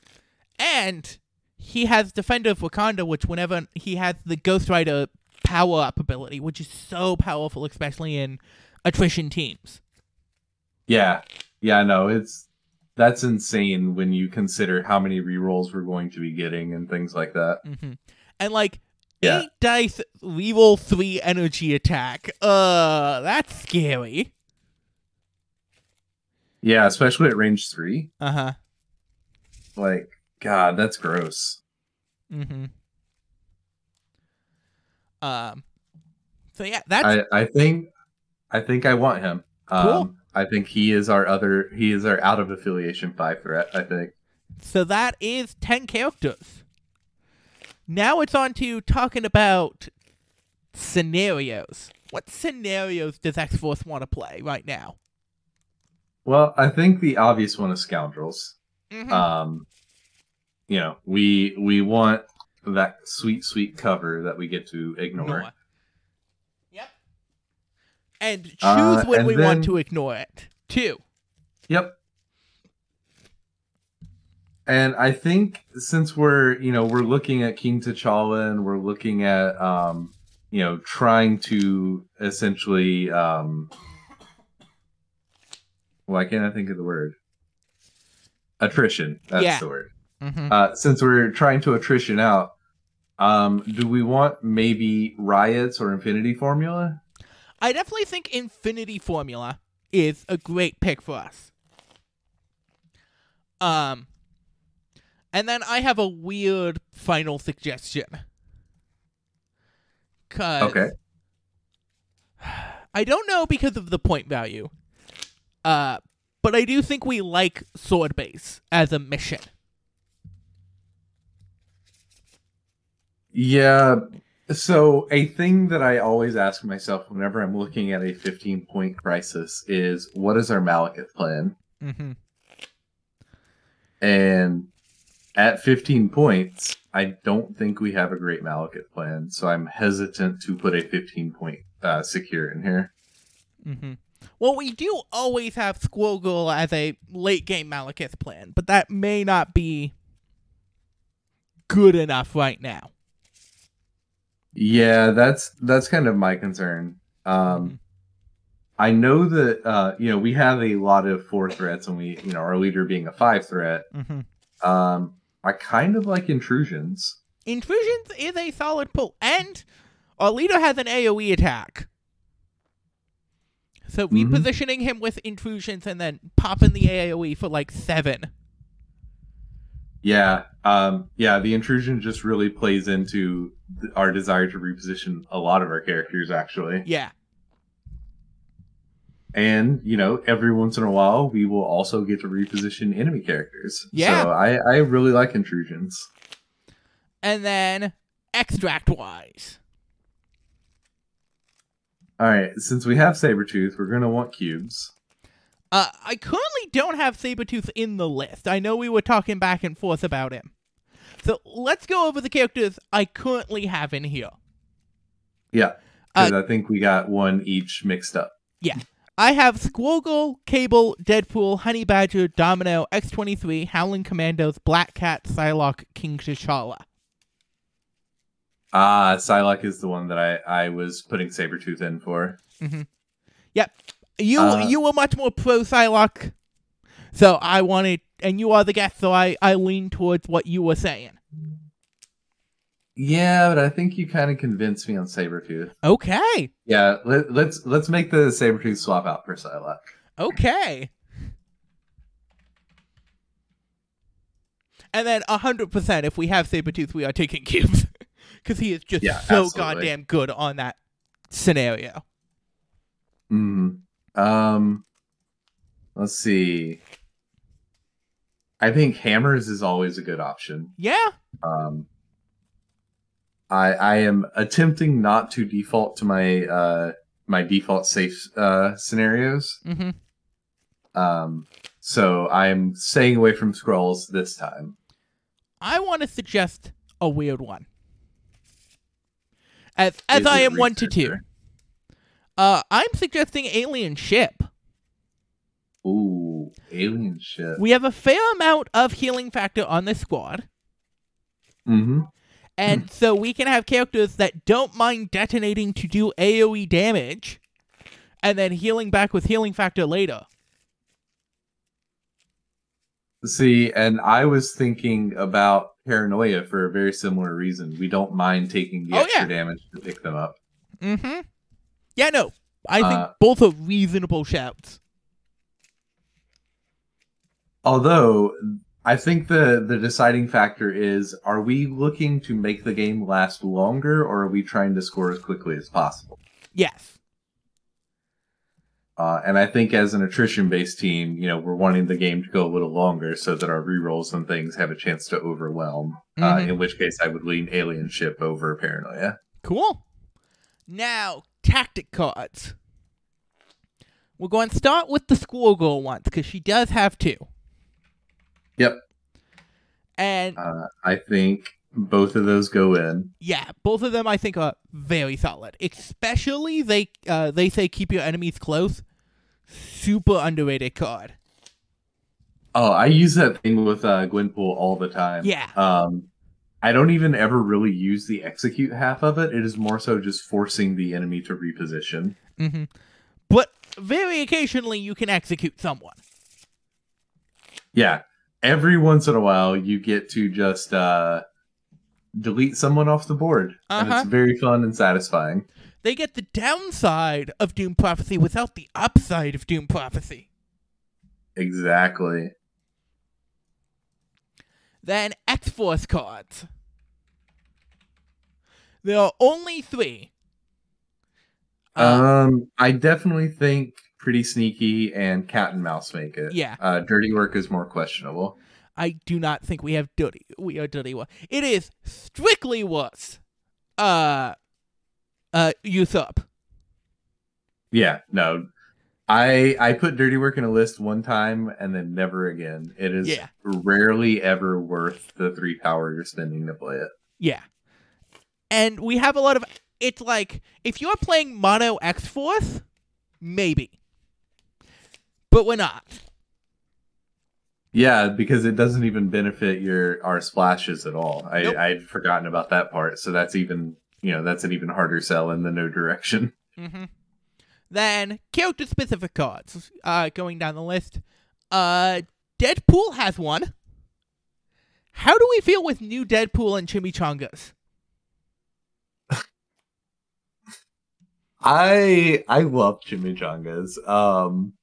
And he has Defender of Wakanda, which whenever he has the Ghost Rider power up ability, which is so powerful, especially in attrition teams. Yeah, yeah, no, it's that's insane when you consider how many rerolls we're going to be getting and things like that. Mm-hmm. And like Yeah. eight dice reroll three energy attack. Uh, that's scary. Yeah, especially at range three. Uh huh. Like, God, that's gross. Mm-hmm. Um. So yeah, that's I I think I think I want him. Um, Cool. I think he is our other. He is our out of affiliation five threat. I think. So that is 10 characters. Now it's on to talking about scenarios. What scenarios does X Force want to play right now? Well, I think the obvious one is scoundrels. Mhm. Um, you know, we we want that sweet sweet cover that we get to ignore. Ignore. Yep. And choose Uh, when and we want to ignore it. too. Yep. And I think since we're, you know, we're looking at King T'Challa and we're looking at, um, you know, trying to essentially, um, why can't I think of the word? Attrition. That's Yeah. the word. Mm-hmm. Uh, since we're trying to attrition out, um, do we want maybe riots or infinity formula? I definitely think Infinity Formula is a great pick for us. Um, and then I have a weird final suggestion. Cause Okay. I don't know because of the point value. Uh, but I do think we like Sword Base as a mission. Yeah. So a thing that I always ask myself whenever I'm looking at a 15 point crisis is what is our Malekith plan? Mm-hmm. And at 15 points, I don't think we have a great Malekith plan. So I'm hesitant to put a 15 point uh, secure in here. Mm-hmm. Well, we do always have Girl as a late game Malekith plan, but that may not be good enough right now. Yeah, that's that's kind of my concern. Um, I know that uh, you know we have a lot of four threats, and we you know our leader being a five threat. Mm-hmm. Um, I kind of like intrusions. Intrusions is a solid pull, and leader has an AoE attack. So Mhm. repositioning him with intrusions and then popping the AoE for like seven. Yeah, um, yeah. The intrusion just really plays into our desire to reposition a lot of our characters, actually. Yeah. And you know, every once in a while, we will also get to reposition enemy characters. Yeah. So I, I really like intrusions. And then extract wise. All right, since we have Sabretooth, we're gonna want cubes. Uh, I currently don't have Sabretooth in the list. I know we were talking back and forth about him. So let's go over the characters I currently have in here. Yeah, 'cause Uh, I think we got one each mixed up. I have Squirgle, Cable, Deadpool, Honey Badger, Domino, X23, Howling Commandos, Black Cat, Psylocke, King T'Challa. Ah, Psylocke is the one that I, I was putting Sabretooth in for. Yep, you Uh, you were much more pro Psylocke, so I wanted, and you are the guest, so I, I lean towards what you were saying. Yeah, but I think you kind of convinced me on Sabretooth. Okay, Yeah, let, let's let's make the Sabretooth swap out for Psylocke. okay. And then 100%, if we have Sabretooth, we are taking cubes. Because he is just Yeah, so absolutely. goddamn good on that scenario. Mm. Um, let's see. I think hammers is always a good option. Yeah, Um, I I am attempting not to default to my uh my default safe uh scenarios. hmm Um, so I'm staying away from scrolls this time. I want to suggest a weird one. As as Is I am one to two. Uh, I'm suggesting alien ship. Ooh, alien ship. We have a fair amount of healing factor on this squad, Mm-hmm. And so we can have characters that don't mind detonating to do AoE damage, and then healing back with healing factor later. See, and I was thinking about paranoia for a very similar reason. We don't mind taking the Oh, extra yeah. damage to pick them up. Mm-hmm. Yeah, no, I think Uh, both are reasonable shouts. Although I think the the deciding factor is: are we looking to make the game last longer, or are we trying to score as quickly as possible? Yes. Uh, and I think as an attrition based team, you know, we're wanting the game to go a little longer so that our rerolls and things have a chance to overwhelm. Uh, Mhm. in which case, I would lean alien ship over paranoia. Cool. Now, tactic cards. We're going to start with the Squirrel Girl ones because she does have two. Yep. And Uh, I think both of those go in. yeah, both of them I think are very solid. Especially they uh, they say keep your enemies close. Super underrated card. Oh, I use that thing with uh, Gwenpool all the time. Yeah. Um, I don't even ever really use the execute half of it. It is more so just forcing the enemy to reposition. Mm-hmm. But very occasionally you can execute someone. Yeah. Every once in a while, you get to just uh, delete someone off the board. And Uh-huh. it's very fun and satisfying. They get the downside of Doom Prophecy without the upside of Doom Prophecy. Exactly. Then X Force cards. There are only three. Uh, Um, I definitely think Pretty Sneaky and Cat and Mouse make it. Yeah. Uh, Dirty Work is more questionable. I do not think we have dirty. We are dirty. Wa- It is strictly worse. Uh, uh, usurp. Yeah, no. I I put dirty work in a list one time and then never again. It is Yeah. rarely ever worth the three power you're spending to play it. Yeah, and we have a lot of. It's like if you're playing mono X Force, maybe. But we're not. Yeah, because it doesn't even benefit your our splashes at all. I, Nope. I'd forgotten about that part, so that's even you know that's an even harder sell in the no direction. Mm-hmm. Then character specific cards. Uh, going down the list. Uh, Deadpool has one. How do we feel with new Deadpool and Chimichangas? I I love chimichangas. Um,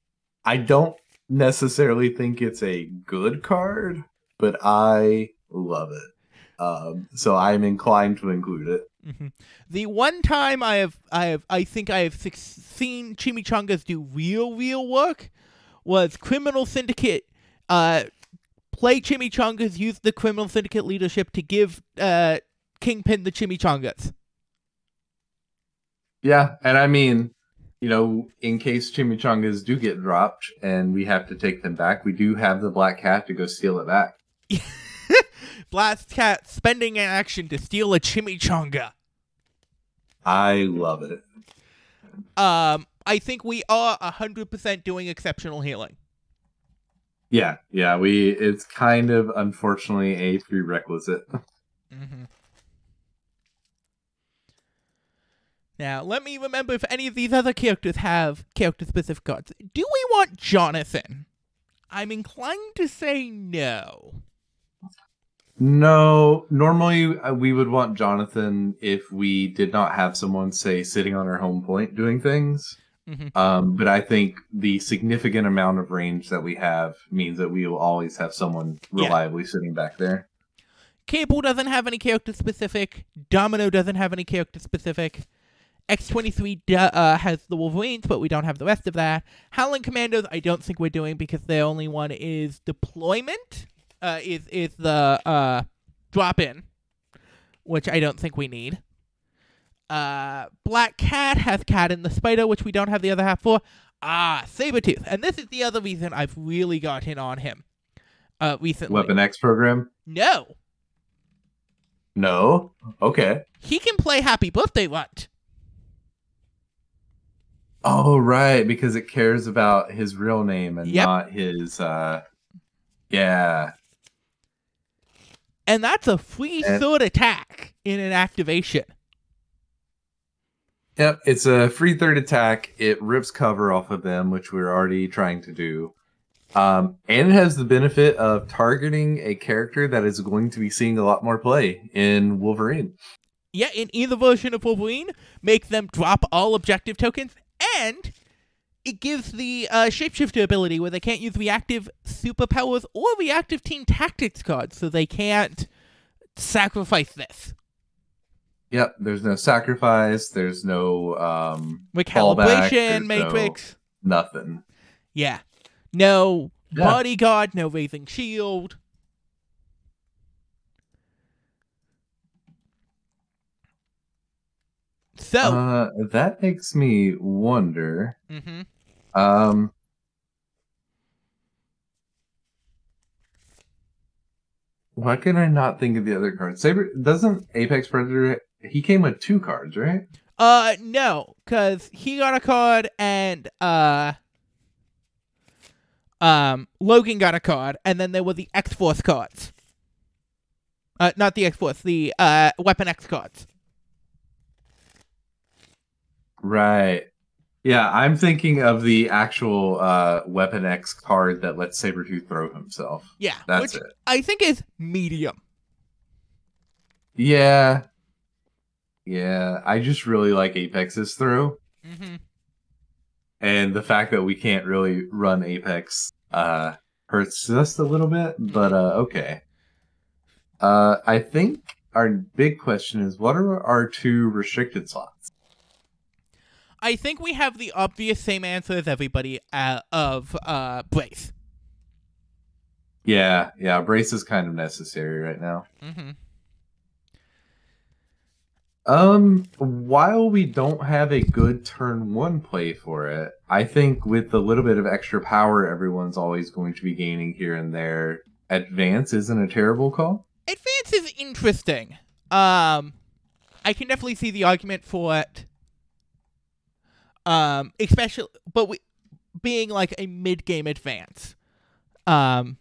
I don't necessarily think it's a good card, but I love it. Um, so I'm inclined to include it. hmm The one time I have, I have, I think I have six, seen Chimichangas do real, real work was Criminal Syndicate. Uh, play Chimichangas, use the Criminal Syndicate leadership to give uh Kingpin the Chimichangas. Yeah, and I mean, you know, in case chimichangas do get dropped and we have to take them back, we do have the black cat to go steal it back. Black Cat spending an action to steal a Chimichanga. I love it. Um, I think we are hundred percent doing exceptional healing. Yeah, yeah, we it's kind of unfortunately a prerequisite. Mm-hmm. Now, let me remember if any of these other characters have character specific cards. Do we want Jonathan? I'm inclined to say no. No, normally uh, we would want Jonathan if we did not have someone say sitting on our home point doing things. Mhm. Um, but I think the significant amount of range that we have means that we will always have someone Yeah. reliably sitting back there. Cable doesn't have any character specific. Domino doesn't have any character specific. X23 uh, has the Wolverines, but we don't have the rest of that. Howling Commandos, I don't think we're doing because the only one is deployment. Uh, is is the uh, drop in, which I don't think we need. Uh, Black Cat has Cat in the Spider, which we don't have the other half for. Ah, Sabretooth. And this is the other reason I've really got in on him uh, recently. Weapon X program? No. No. Okay. He can play Happy Birthday Runt. Oh, right, because it cares about his real name and Yep. not his. uh Yeah. And that's a free And- third attack in an activation. Yep, it's a free third attack. It rips cover off of them, which we're already trying to do. Um, and it has the benefit of targeting a character that is going to be seeing a lot more play in Wolverine. Yeah, in either version of Wolverine, make them drop all objective tokens, and it gives the uh, shapeshifter ability where they can't use reactive superpowers or reactive team tactics cards, so they can't sacrifice this. Yep, there's no sacrifice. There's no um, Recalibration there's no- matrix. nothing. Yeah. No Yeah. bodyguard, no raising shield. So, Uh, that makes me wonder. hmm Um, why can I not think of the other cards? Saber doesn't Apex Predator. He came with two cards, right? uh, no, because he got a card and, uh, um, Logan got a card, and then there were the X Force cards. Uh, not the X Force, the, uh, Weapon X cards. Right. Yeah, I'm thinking of the actual uh, Weapon X card that lets Sabretooth throw himself. Yeah, That's which it. I think is medium. Yeah. Yeah, I just really like Apex's throw. Mm-hmm. And the fact that we can't really run Apex uh, hurts just a little bit, but uh, okay. Uh, I think our big question is what are our two restricted slots? I think we have the obvious same answer as everybody uh, of uh, Brace. Yeah, yeah, brace is kind of necessary right now. Mm-hmm. Um, while we don't have a good turn one play for it, I think with the little bit of extra power everyone's always going to be gaining here and there, advance isn't a terrible call. Advance is interesting. Um, I can definitely see the argument for it. Um, especially, but we, being like a mid-game advance. Um.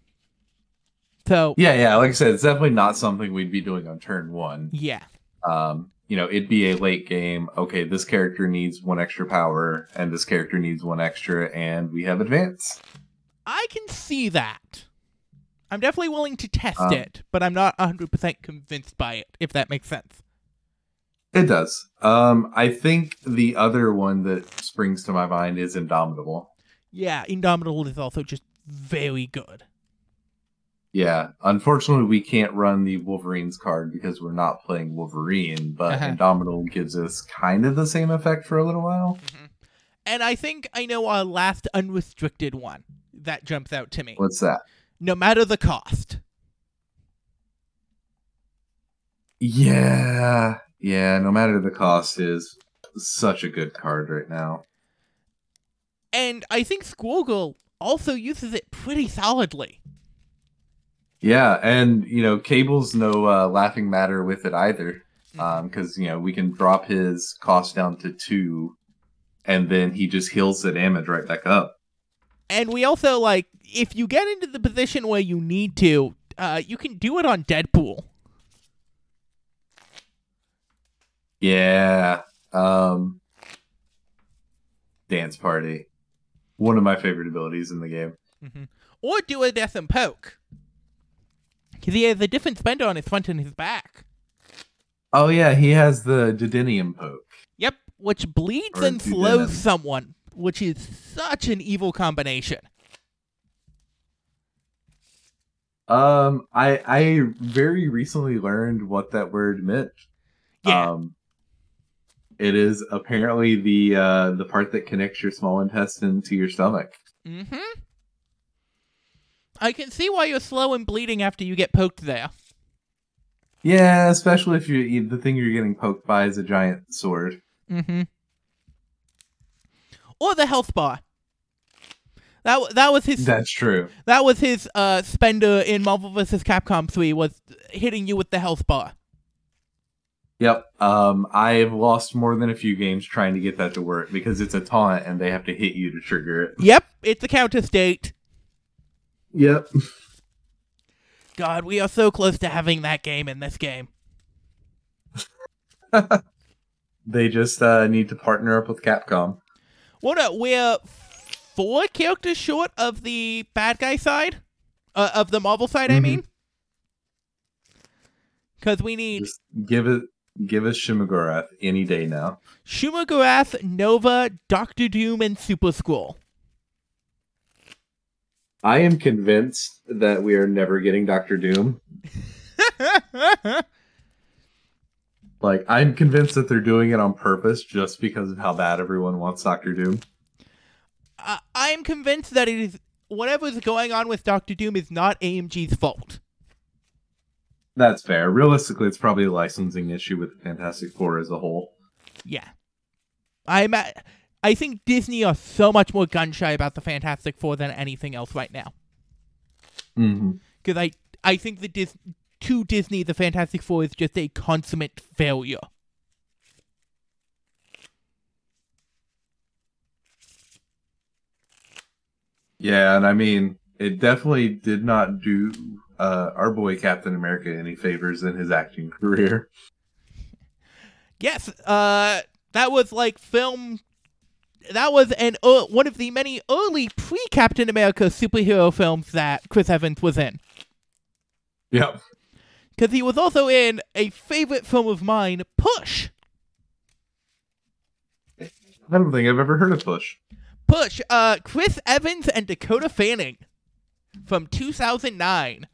So Yeah, yeah. Like I said, it's definitely not something we'd be doing on turn one. yeah, Um, you know, it'd be a late game. Okay, this character needs one extra power, and this character needs one extra, and we have advance. I can see that. I'm definitely willing to test Um, it, but I'm not 100% convinced by it, if that makes sense. It does. Um, I think the other one that springs to my mind is Indomitable. Yeah, Indomitable is also just very good. Yeah, unfortunately, we can't run the Wolverines card because we're not playing Wolverine, but Uh-huh. Indomitable gives us kind of the same effect for a little while. And I think I know our last unrestricted one that jumps out to me. What's that? No matter the cost. Yeah, yeah. No matter the cost, is such a good card right now. And I think Girl also uses it pretty solidly. Yeah, and you know, Cable's no uh, laughing matter with it either, because you know we can drop his cost down to two, and then he just heals the damage right back up. And we also like if you get into the position where you need to, uh, you can do it on Deadpool. Yeah, um, dance party, one of my favorite abilities in the game. Or do a death and poke. Because he has a different spender on his front and his back. Oh yeah, he has the Duodenum poke. Yep, which bleeds Or and slows someone, which is such an evil combination. Um, I I very recently learned what that word meant. Yeah. Um, it is apparently the uh, the part that connects your small intestine to your stomach. Mm-hmm. I can see why you're slow and bleeding after you get poked there. Yeah, especially if you the thing you're getting poked by is a giant sword. Mm-hmm. Or the health bar. That that was his That's true. that was his uh spender in Marvel vs. Capcom 3 was hitting you with the health bar. Yep. Um, I've lost more than a few games trying to get that to work because it's a taunt and they have to hit you to trigger it. Yep, it's a counter state. Yep. God, we are so close to having that game in this game. They just uh, need to partner up with Capcom. Well, no, we're four characters short of the bad guy side, uh, of the Marvel side. I Mhm. mean, because we need Just give it, give us Shuma-Gorath any day now. Shuma-Gorath, Nova, Doctor Doom, and Super Skrull. I am convinced that we are never getting Doctor Doom. Like, I'm convinced that they're doing it on purpose just because of how bad everyone wants Doctor Doom. I I am convinced that it is whatever's going on with Doctor Doom is not AMG's fault. That's fair. Realistically, it's probably a licensing issue with the Fantastic Four as a whole. Yeah, I'm. At, I think Disney are so much more gun shy about the Fantastic Four than anything else right now. Mm-hmm. because I I think the Dis- to Disney the Fantastic Four is just a consummate failure. Yeah, and I mean, it definitely did not do uh, our boy Captain America any favors in his acting career. Yes, uh, that was like film. That was an uh, one of the many early pre Captain America superhero films that Chris Evans was in. Yep. Because he was also in a favorite film of mine, Push. I don't think I've ever heard of Push. Push, uh, Chris Evans and Dakota Fanning from 2009.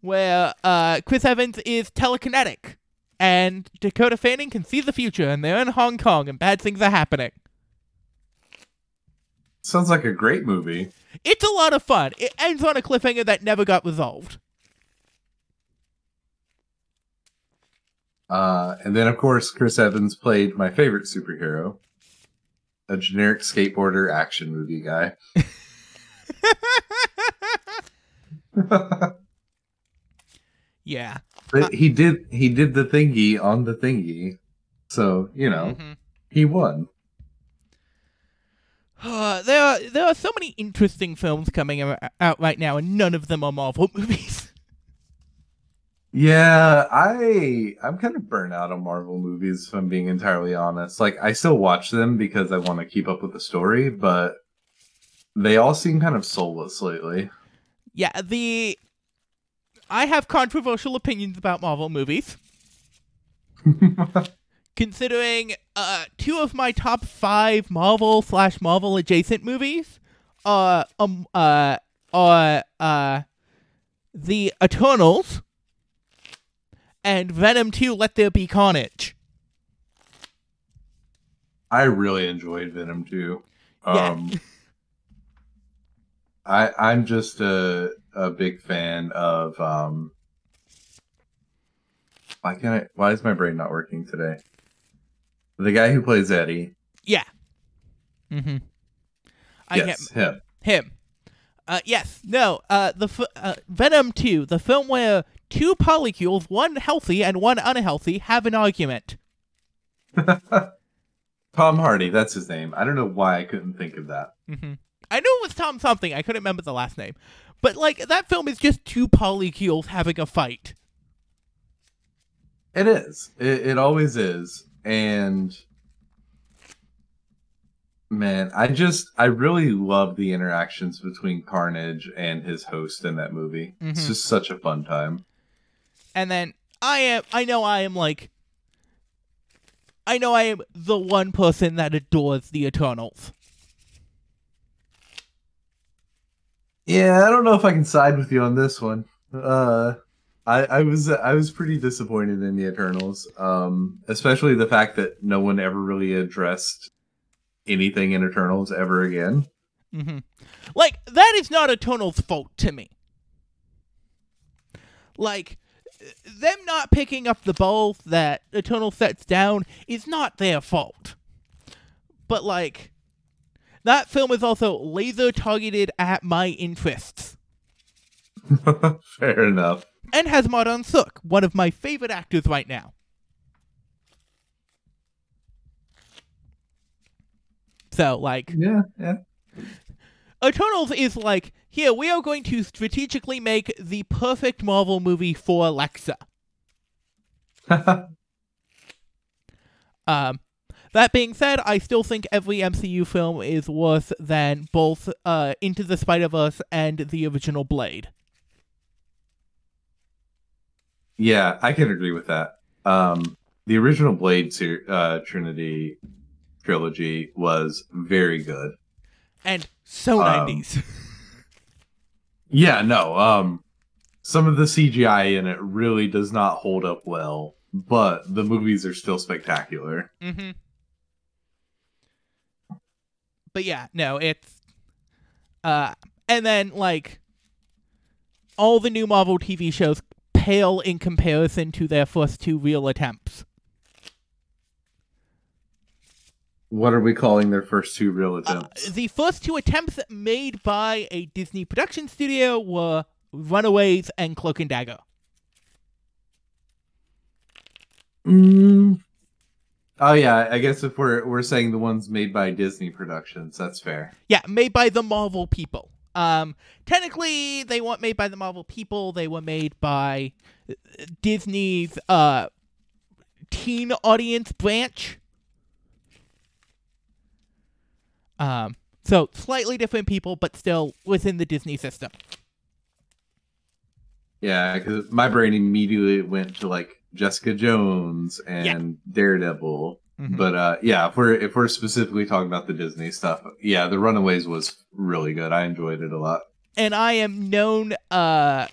Where, uh, Chris Evans is telekinetic and Dakota Fanning can see the future and they're in Hong Kong and bad things are happening. Sounds like a great movie. It's a lot of fun. It ends on a cliffhanger that never got resolved. Uh, and then, of course, Chris Evans played my favorite superhero, a generic skateboarder action movie guy. Yeah. but he did he did the thingy on the thingy, so you know Mhm. he won. Uh, there are there are so many interesting films coming out right now, and none of them are Marvel movies. Yeah, I I'm kind of burnt out on Marvel movies if I'm being entirely honest. Like I still watch them because I want to keep up with the story, but they all seem kind of soulless lately. yeah, the I have controversial opinions about Marvel movies. considering uh, two of my top five Marvel slash Marvel adjacent movies are um uh are uh the Eternals and Venom 2 Let There Be Carnage. I really enjoyed Venom. Yeah. Um I I'm just a a big fan of um why can't I why is my brain not working today? The guy who plays Eddie. Yeah. Mm-hmm. I yes, can't him. him. Uh, yes, no. Uh, the f- uh, Venom Two, the film where two polycules, one healthy and one unhealthy, have an argument. Tom Hardy, that's his name. I don't know why I couldn't think of that. hmm I knew it was Tom something. I couldn't remember the last name, but like that film is just two polycules having a fight. It is. It, it always is. And man, I just I really love the interactions between Carnage and his host in that movie. It's Mhm. just such a fun time. And then I am. I know I am like. I know I am the one person that adores the Eternals. Yeah, I don't know if I can side with you on this one. Uh I, I was I was pretty disappointed in the Eternals, um, especially the fact that no one ever really addressed anything in Eternals ever again. hmm Like that is not Eternal's fault to me. Like them not picking up the ball that Eternal sets down is not their fault. But like that film is also laser targeted at my interests Fair enough. and has Ma Dong-seok, one of my favorite actors right now. So like Yeah, yeah. Eternals is like, here, we are going to strategically make the perfect Marvel movie for Alexa. Um, that being said, I still think every MCU film is worse than both uh, Into the Spider Verse and the original Blade. Yeah, I can agree with that. Um, the original Blade ser- uh, Trinity trilogy was very good. And so Um, 90s. Yeah, no. Um, some of the CGI in it really does not hold up well, but the movies are still spectacular. mm-hmm. But yeah, no, it's. Uh, and then, like, all the new Marvel TV shows pale in comparison to their first two real attempts. What are we calling their first two real Uh, attempts? the first two attempts made by a Disney production studio were Runaways and Cloak and Dagger. Mm. Oh yeah, I guess if we're we're saying the ones made by Disney Productions, that's fair. Yeah, made by the Marvel people. Um, technically, they weren't made by the Marvel people. They were made by uh, Disney's uh teen audience branch. Um, so slightly different people, but still within the Disney system. Yeah, because my brain immediately went to like Jessica Jones and Daredevil. Mhm. But uh, yeah, if we're if we're specifically talking about the Disney stuff, yeah, the Runaways was really good. I enjoyed it a lot. and I am known uh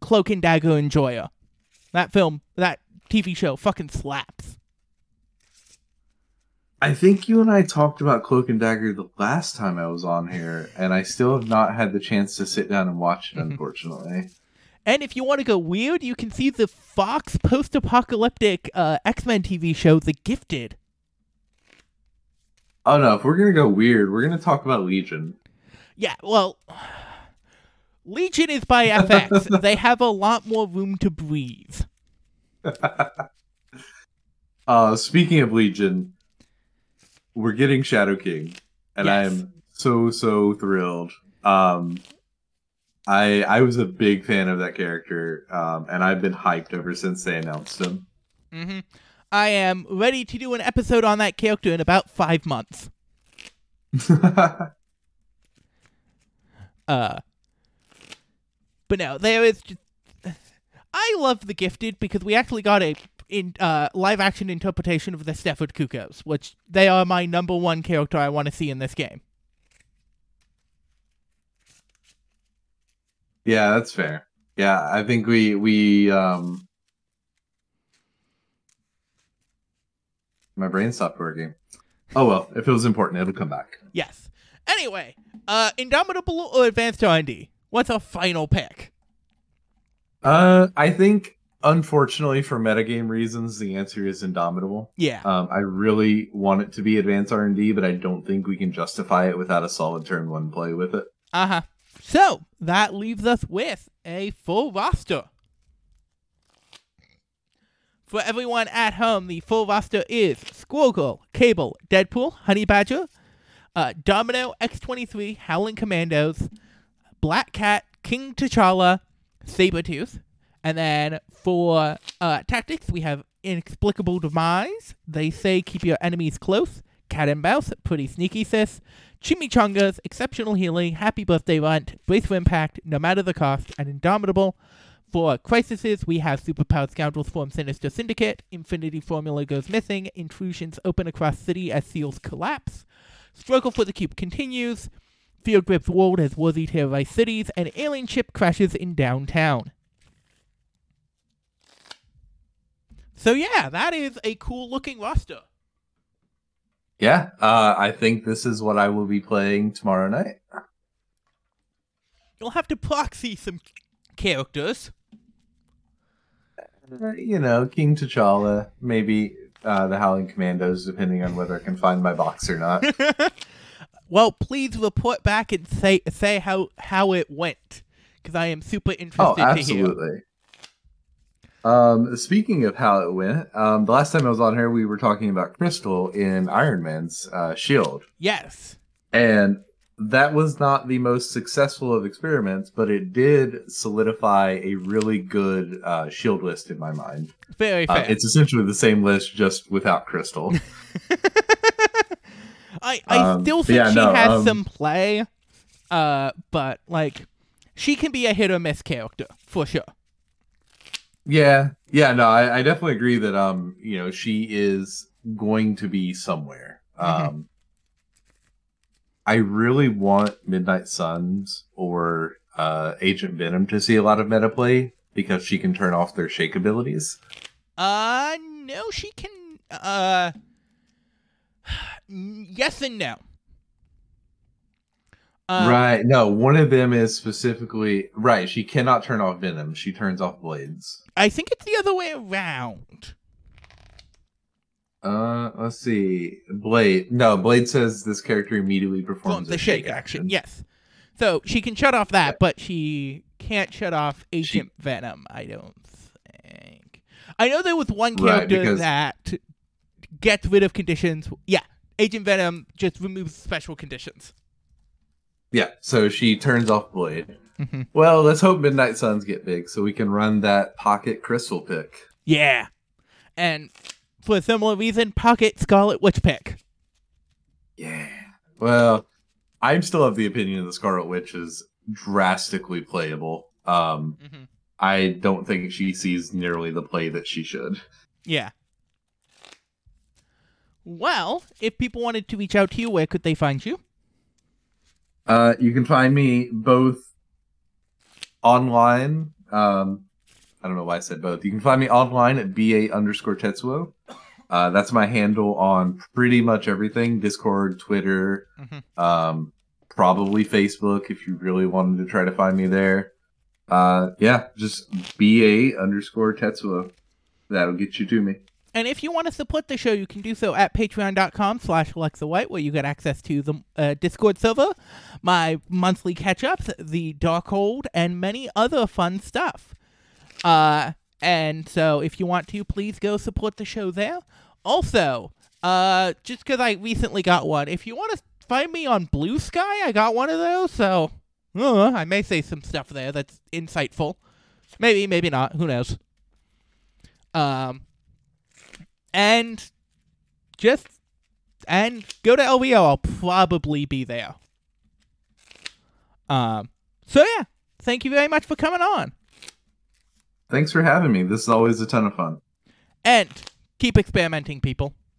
Cloak and Dagger enjoyer. That film, that TV show fucking slaps. I think you and I talked about Cloak and Dagger the last time I was on here, and I still have not had the chance to sit down and watch it, Mhm. unfortunately. And if you want to go weird, you can see the Fox post-apocalyptic uh, X-Men TV show The Gifted. Oh no, if we're gonna go weird, we're gonna talk about Legion. Yeah, well, Legion is by FX. they have a lot more room to breathe. Uh, speaking of Legion, we're getting Shadow King, and I am so so thrilled. Um, I I was a big fan of that character, um, and I've been hyped ever since they announced him. hmm I am ready to do an episode on that character in about five months. Uh, but no, there is just. I love the Gifted because we actually got a in uh, live action interpretation of the Stepford Cuckoos, which they are my number one character I want to see in this game. Yeah, that's fair. Yeah, I think we we um. My brain stopped working. Oh well, if it was important, it'll come back. Yes. Anyway, uh, Indomitable or Advanced R&D? What's a final pick? Uh, I think unfortunately for metagame reasons, the answer is Indomitable. Yeah. Um, I really want it to be advanced R and D, but I don't think we can justify it without a solid turn one play with it. Uh huh. So that leaves us with a full roster. For everyone at home, the full roster is Squirrel Cable, Deadpool, Honey Badger, uh, Domino, X23, Howling Commandos, Black Cat, King T'Challa, Sabretooth. And then for uh, tactics, we have Inexplicable Demise. They say keep your enemies close. Cat and Mouse, Pretty Sneaky Sis. Chimichangas, Exceptional Healing, Happy Birthday Runt, Brace for Impact, No Matter the Cost, and Indomitable. For Crises, we have Superpowered Scoundrels form Sinister Syndicate, Infinity Formula goes missing, Intrusions open across city as seals collapse, Struggle for the Cube continues, Field grips world as worthy terrorize cities, and alien ship crashes in downtown. So yeah, that is a cool looking roster. Yeah, uh, I think this is what I will be playing tomorrow night. You'll have to proxy some characters. Uh, you know, King T'Challa, maybe uh, the Howling Commandos, depending on whether I can find my box or not. Well, please report back and say say how how it went, because I am super oh, interested to hear. absolutely. Um, speaking of how it went, um, the last time I was on here, we were talking about Crystal in Iron Man's uh, shield. Yes. And that was not the most successful of experiments, but it did solidify a really good uh, shield list in my mind. Very Uh, fair. it's essentially the same list, just without Crystal. I, I um, still think yeah, she no, has um, some play, uh, but like she can be a hit or miss character for sure. Yeah, yeah, no, I, I definitely agree that um, you know, she is going to be somewhere. Mhm. Um, I really want Midnight Suns or uh, Agent Venom to see a lot of meta play because she can turn off their shake abilities. Uh, no, she can. Uh, yes and no. Um, right. No, one of them is specifically right. She cannot turn off Venom. She turns off blades. I think it's the other way around. Uh, let's see. Blade. No, Blade says this character immediately performs the a shake action. Yes. So she can shut off that, but she can't shut off Agent Venom. I don't think. I know there was one Right, character because- that gets rid of conditions. Yeah, Agent Venom just removes special conditions. Yeah. So she turns off Blade. Mhm. Well, let's hope Midnight Suns get big so we can run that pocket crystal pick. Yeah, and for a similar reason, Pocket Scarlet Witch pick. Yeah. Well, I'm still of the opinion the Scarlet Witch is drastically playable. Um, Mhm. I don't think she sees nearly the play that she should. Yeah. Well, if people wanted to reach out to you, where could they find you? Uh, you can find me both online. Um, I don't know why I said both. You can find me online at ba underscore tetsuo. Uh, that's my handle on pretty much everything: Discord, Twitter, Mhm. um, probably Facebook if you really wanted to try to find me there. Uh, yeah, just ba underscore tetsuo. That'll get you to me. And if you want to support the show, you can do so at patreon.com slash Lexa White, where you get access to the uh, Discord server, my monthly catch-ups, the Darkhold, and many other fun stuff. Uh, and so if you want to, please go support the show there. Also, uh, just because I recently got one, if you want to find me on Blue Sky. I got one of those, so uh, I may say some stuff there that's insightful. Maybe, maybe not. Who knows? Um, and just and go to LVO. I'll probably be there. Um. So yeah, thank you very much for coming on, Thanks for having me. This is always a ton of fun. and keep experimenting, people.